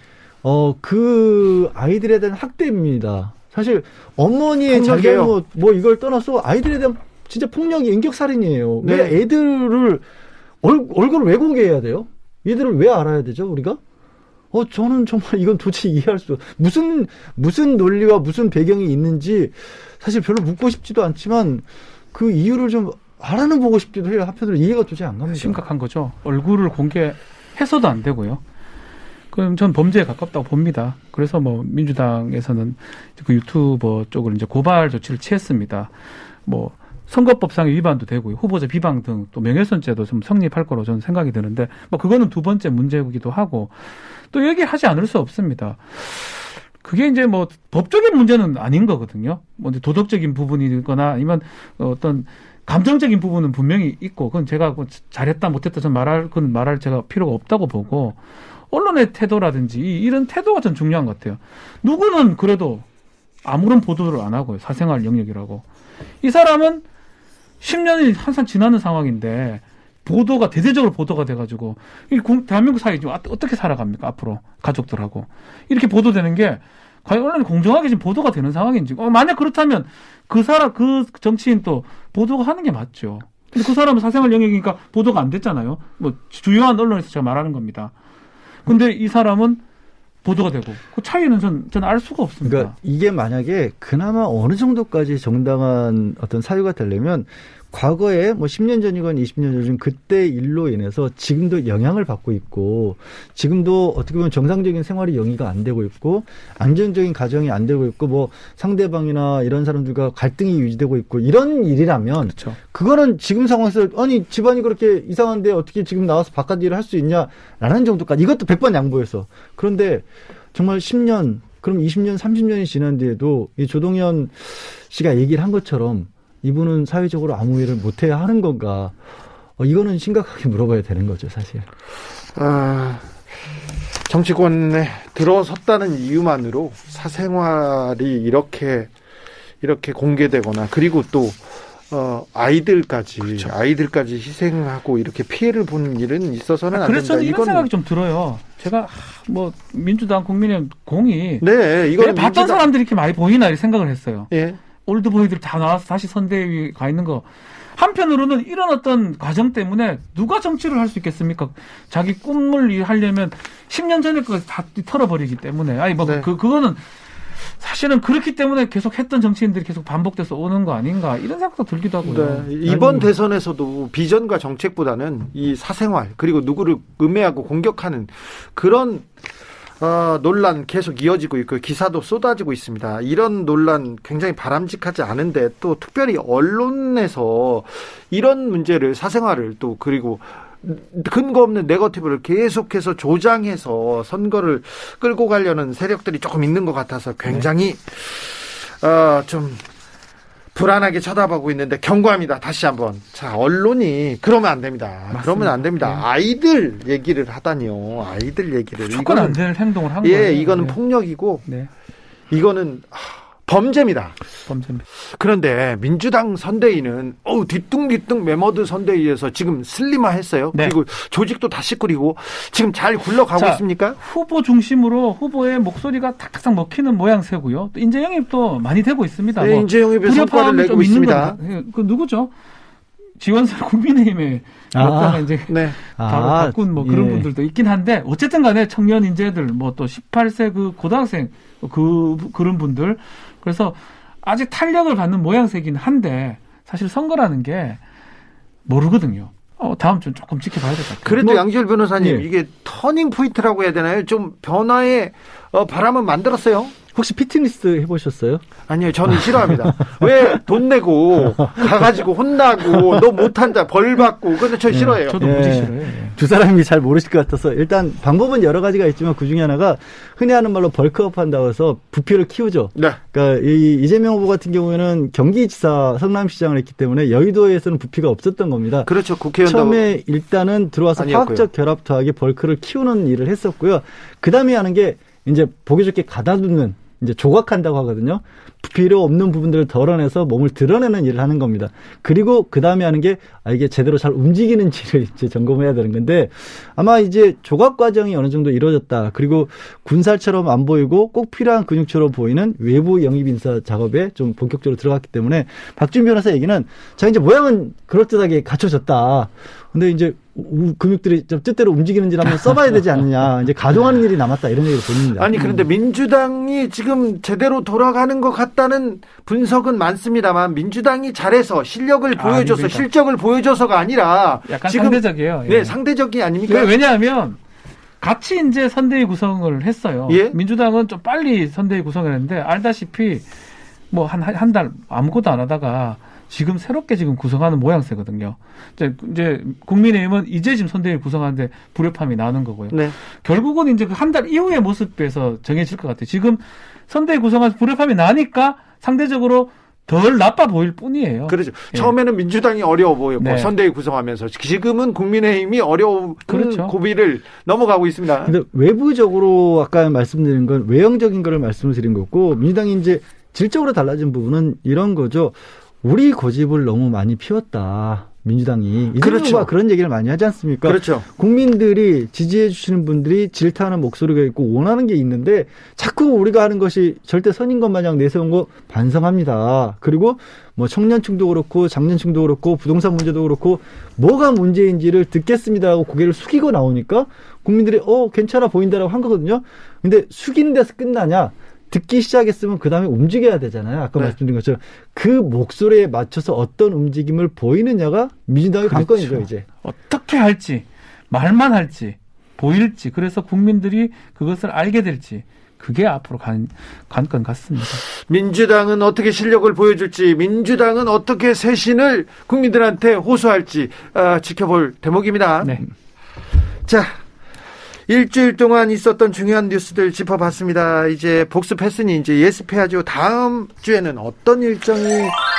어, 그 아이들에 대한 학대입니다. 사실 어머니의 잘잘못 뭐 이걸 떠나서 아이들에 대한 진짜 폭력이 인격살인이에요. 네. 왜 애들을 얼, 얼굴을 왜 공개해야 돼요? 얘들을 왜 알아야 되죠, 우리가? 어, 저는 정말 이건 도저히 이해할 수, 무슨, 무슨 논리와 무슨 배경이 있는지 사실 별로 묻고 싶지도 않지만 그 이유를 좀 알아는 보고 싶기도 해요. 한편으로 이해가 도저히 안 갑니다. 심각한 거죠. 얼굴을 공개해서도 안 되고요. 그럼 전 범죄에 가깝다고 봅니다. 그래서 뭐 민주당에서는 그 유튜버 쪽으로 이제 고발 조치를 취했습니다. 뭐 선거법상의 위반도 되고요. 후보자 비방 등 또 명예훼손죄도 좀 성립할 거로 저는 생각이 드는데 뭐 그거는 두 번째 문제이기도 하고 또 얘기하지 않을 수 없습니다. 그게 이제 뭐 법적인 문제는 아닌 거거든요. 뭐 도덕적인 부분이거나 아니면 어떤 감정적인 부분은 분명히 있고 그건 제가 뭐 잘했다 못했다 전 말할 그건 말할 제가 필요가 없다고 보고 언론의 태도라든지 이런 태도가 전 중요한 것 같아요. 누구는 그래도 아무런 보도를 안 하고요. 사생활 영역이라고. 이 사람은 10년이 항상 지나는 상황인데 보도가 대대적으로 보도가 돼가지고 이 대한민국 사회 지금 어떻게 살아갑니까 앞으로 가족들하고 이렇게 보도되는 게 과연 언론이 공정하게 지금 보도가 되는 상황인지 어, 만약 그렇다면 그 사람 그 정치인 또 보도가 하는 게 맞죠. 근데 그 사람은 사생활 영역이니까 보도가 안 됐잖아요. 뭐 주요한 언론에서 제가 말하는 겁니다. 근데 이 사람은 보도가 되고 그 차이는 전 저는 알 수가 없습니다. 그러니까 이게 만약에 그나마 어느 정도까지 정당한 어떤 사유가 되려면 과거에 뭐 10년 전이건 20년 전 그때 일로 인해서 지금도 영향을 받고 있고 지금도 어떻게 보면 정상적인 생활이 영위가 안 되고 있고 안정적인 가정이 안 되고 있고 뭐 상대방이나 이런 사람들과 갈등이 유지되고 있고 이런 일이라면 그렇죠. 그거는 지금 상황에서 아니 집안이 그렇게 이상한데 어떻게 지금 나와서 바깥 일을 할 수 있냐라는 정도까지 이것도 100번 양보해서 그런데 정말 10년 그럼 20년 30년이 지난 뒤에도 이 조동현 씨가 얘기를 한 것처럼 이분은 사회적으로 아무 일을 못해야 하는 건가? 어, 이거는 심각하게 물어봐야 되는 거죠, 사실. 아, 정치권에 들어섰다는 이유만으로 사생활이 이렇게 이렇게 공개되거나 그리고 또 어, 아이들까지 그렇죠. 아이들까지 희생하고 이렇게 피해를 보는 일은 있어서는 아, 그래서 저는 이런 생각이 좀 들어요. 제가 뭐 민주당 국민의 공이 네, 이거 봤던 민주당... 사람들이 이렇게 많이 보이나 이 생각을 했어요. 예. 올드보이들 다 나와서 다시 선대위 가 있는 거 한편으로는 이런 어떤 과정 때문에 누가 정치를 할 수 있겠습니까? 자기 꿈을 하려면 10년 전에 그걸 다 털어버리기 때문에 아니 뭐 네. 그 그거는 사실은 그렇기 때문에 계속 했던 정치인들이 계속 반복돼서 오는 거 아닌가 이런 생각도 들기도 하고요. 네. 이번 대선에서도 비전과 정책보다는 이 사생활 그리고 누구를 음해하고 공격하는 그런 어, 논란 계속 이어지고 있고 기사도 쏟아지고 있습니다. 이런 논란 굉장히 바람직하지 않은데 또 특별히 언론에서 이런 문제를 사생활을 또 그리고 근거 없는 네거티브를 계속해서 조장해서 선거를 끌고 가려는 세력들이 조금 있는 것 같아서 굉장히 어, 좀 불안하게 쳐다보고 있는데 경고합니다. 다시 한번. 자, 언론이 그러면 안 됩니다. 맞습니다. 그러면 안 됩니다. 네. 아이들 얘기를 하다니요. 아이들 얘기를. 이건 안 되는 행동을 한 예, 거예요. 이거는 네. 폭력이고 네. 이거는 범죄입니다. 범죄입니다. 그런데 민주당 선대위는 어우 뒤뚱뒤뚱 메머드 선대위에서 지금 슬림화했어요. 네. 그리고 조직도 다시 꾸리고 지금 잘 굴러가고 자, 있습니까? 후보 중심으로 후보의 목소리가 탁탁탁 먹히는 모양새고요. 또 인재 영입도 많이 되고 있습니다. 네, 뭐 인재 영입의 성과를 내고 있습니다. 예, 그 누구죠? 지원설 국민의힘에 아, 이제 네. 바로 아, 바꾼 뭐 그런 예. 분들도 있긴 한데 어쨌든 간에 청년 인재들 뭐 또 18세 그 고등학생 그 그런 분들 그래서 아직 탄력을 받는 모양새긴 한데 사실 선거라는 게 모르거든요. 어, 다음 주 조금 지켜봐야 될 것 같아요. 그래도 뭐, 양지열 변호사님 예. 이게 turning point라고 해야 되나요? 좀 변화의 어, 바람은 만들었어요. 혹시 피트니스 해보셨어요? 아니요, 저는 싫어합니다. 왜 돈 내고 가가지고 혼나고 너 못한다 벌 받고 근데 저 네, 싫어해요. 저도 무지 예. 싫어요. 두 사람이 잘 모르실 것 같아서 일단 방법은 여러 가지가 있지만 그 중에 하나가 흔히 하는 말로 벌크업 한다고 해서 부피를 키우죠. 네. 그러니까 이 이재명 후보 같은 경우에는 경기지사 성남시장을 했기 때문에 여의도에서는 부피가 없었던 겁니다. 그렇죠. 국회의원 처음에 일단은 들어와서 아니었고요. 화학적 결합 더하기 벌크를 키우는 일을 했었고요. 그 다음에 하는 게 이제 보기 좋게 가다두는 이제 조각한다고 하거든요. 필요 없는 부분들을 덜어내서 몸을 드러내는 일을 하는 겁니다. 그리고 그 다음에 하는 게 아, 이게 제대로 잘 움직이는지를 이제 점검해야 되는 건데 아마 이제 조각 과정이 어느 정도 이루어졌다. 그리고 군살처럼 안 보이고 꼭 필요한 근육처럼 보이는 외부 영입 인사 작업에 좀 본격적으로 들어갔기 때문에 박준 변호사 얘기는 자 이제 모양은 그럴듯하게 갖춰졌다. 근데 이제 근육들이 좀 뜻대로 움직이는지를 한번 써봐야 되지 않느냐. 이제 가동하는 일이 남았다 이런 얘기를 보입니다. 아니 그런데 민주당이 지금 제대로 돌아가는 것 같다는 분석은 많습니다만 민주당이 잘해서 실력을 보여줘서 아, 실적을 보여줘서가 아니라 약간 지금 상대적이에요. 예. 네, 상대적이 아닙니까? 왜냐하면 같이 이제 선대위 구성을 했어요. 예? 민주당은 좀 빨리 선대위 구성을 했는데 알다시피 뭐 한 한 달 아무것도 안 하다가 지금 새롭게 지금 구성하는 모양새거든요. 이제, 이제 국민의힘은 이제 지금 선대위 구성하는데 불협함이 나는 거고요. 네. 결국은 이제 그 한 달 이후의 모습에서 정해질 것 같아요. 지금 선대위 구성하면서 불협함이 나니까 상대적으로 덜 나빠 보일 뿐이에요. 그렇죠. 예. 처음에는 민주당이 어려워 보였고 네. 선대위 구성하면서 지금은 국민의힘이 어려운 그렇죠. 고비를 넘어가고 있습니다. 근데 외부적으로 아까 말씀드린 건 외형적인 거를 말씀을 드린 거고 민주당이 이제 질적으로 달라진 부분은 이런 거죠. 우리 고집을 너무 많이 피웠다. 민주당이 그렇죠. 그런 얘기를 많이 하지 않습니까? 그렇죠. 국민들이 지지해 주시는 분들이 질타하는 목소리가 있고 원하는 게 있는데 자꾸 우리가 하는 것이 절대 선인 것 마냥 내세운 거 반성합니다. 그리고 뭐 청년층도 그렇고 장년층도 그렇고 부동산 문제도 그렇고 뭐가 문제인지를 듣겠습니다라고 고개를 숙이고 나오니까 국민들이 어 괜찮아 보인다라고 한 거거든요. 근데 숙이는 데서 끝나냐? 듣기 시작했으면 그 다음에 움직여야 되잖아요. 아까 네. 말씀드린 것처럼 그 목소리에 맞춰서 어떤 움직임을 보이느냐가 민주당의 그렇죠. 관건이죠, 이제. 어떻게 할지, 말만 할지, 보일지, 그래서 국민들이 그것을 알게 될지. 그게 앞으로 관, 관건 같습니다. 민주당은 어떻게 실력을 보여줄지, 민주당은 어떻게 쇄신을 국민들한테 호소할지 어, 지켜볼 대목입니다. 네. 자, 일주일 동안 있었던 중요한 뉴스들 짚어봤습니다. 이제 복습했으니 이제 예습해야죠. 다음 주에는 어떤 일정이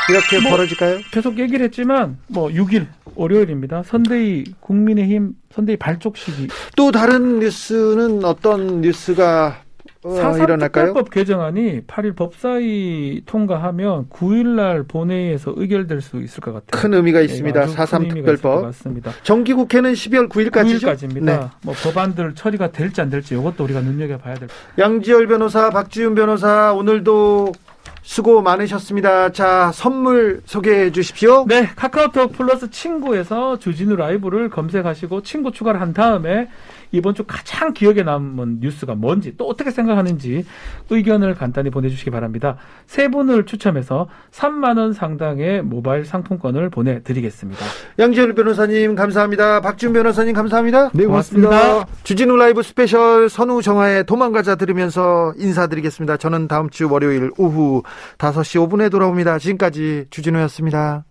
이렇게 뭐 벌어질까요? 계속 얘기를 했지만 뭐 6일 월요일입니다. 선대위 국민의힘 선대위 발족식이 또 다른 뉴스는 어떤 뉴스가 어, 일어날까요? 법 개정안이 8일 법사위 통과하면 9일날 본회의에서 의결될 수 있을 것 같아요. 큰 의미가 네, 있습니다. 4.3 특별법. 맞습니다. 정기국회는 12월 9일까지죠? 9일까지입니다. 네. 뭐 법안들 처리가 될지 안 될지 이것도 우리가 눈여겨봐야 될. 양지열 변호사, 박지훈 변호사 오늘도 수고 많으셨습니다. 자, 선물 소개해 주십시오. 네, 카카오톡 플러스 친구에서 주진우 라이브를 검색하시고 친구 추가를 한 다음에 이번 주 가장 기억에 남은 뉴스가 뭔지 또 어떻게 생각하는지 의견을 간단히 보내주시기 바랍니다. 세 분을 추첨해서 3만 원 상당의 모바일 상품권을 보내드리겠습니다. 양지열 변호사님 감사합니다. 박준 변호사님 감사합니다. 네 고맙습니다. 고맙습니다. 주진우 라이브 스페셜 선우정아의 도망가자 들으면서 인사드리겠습니다. 저는 다음 주 월요일 오후 5시 5분에 돌아옵니다. 지금까지 주진우였습니다.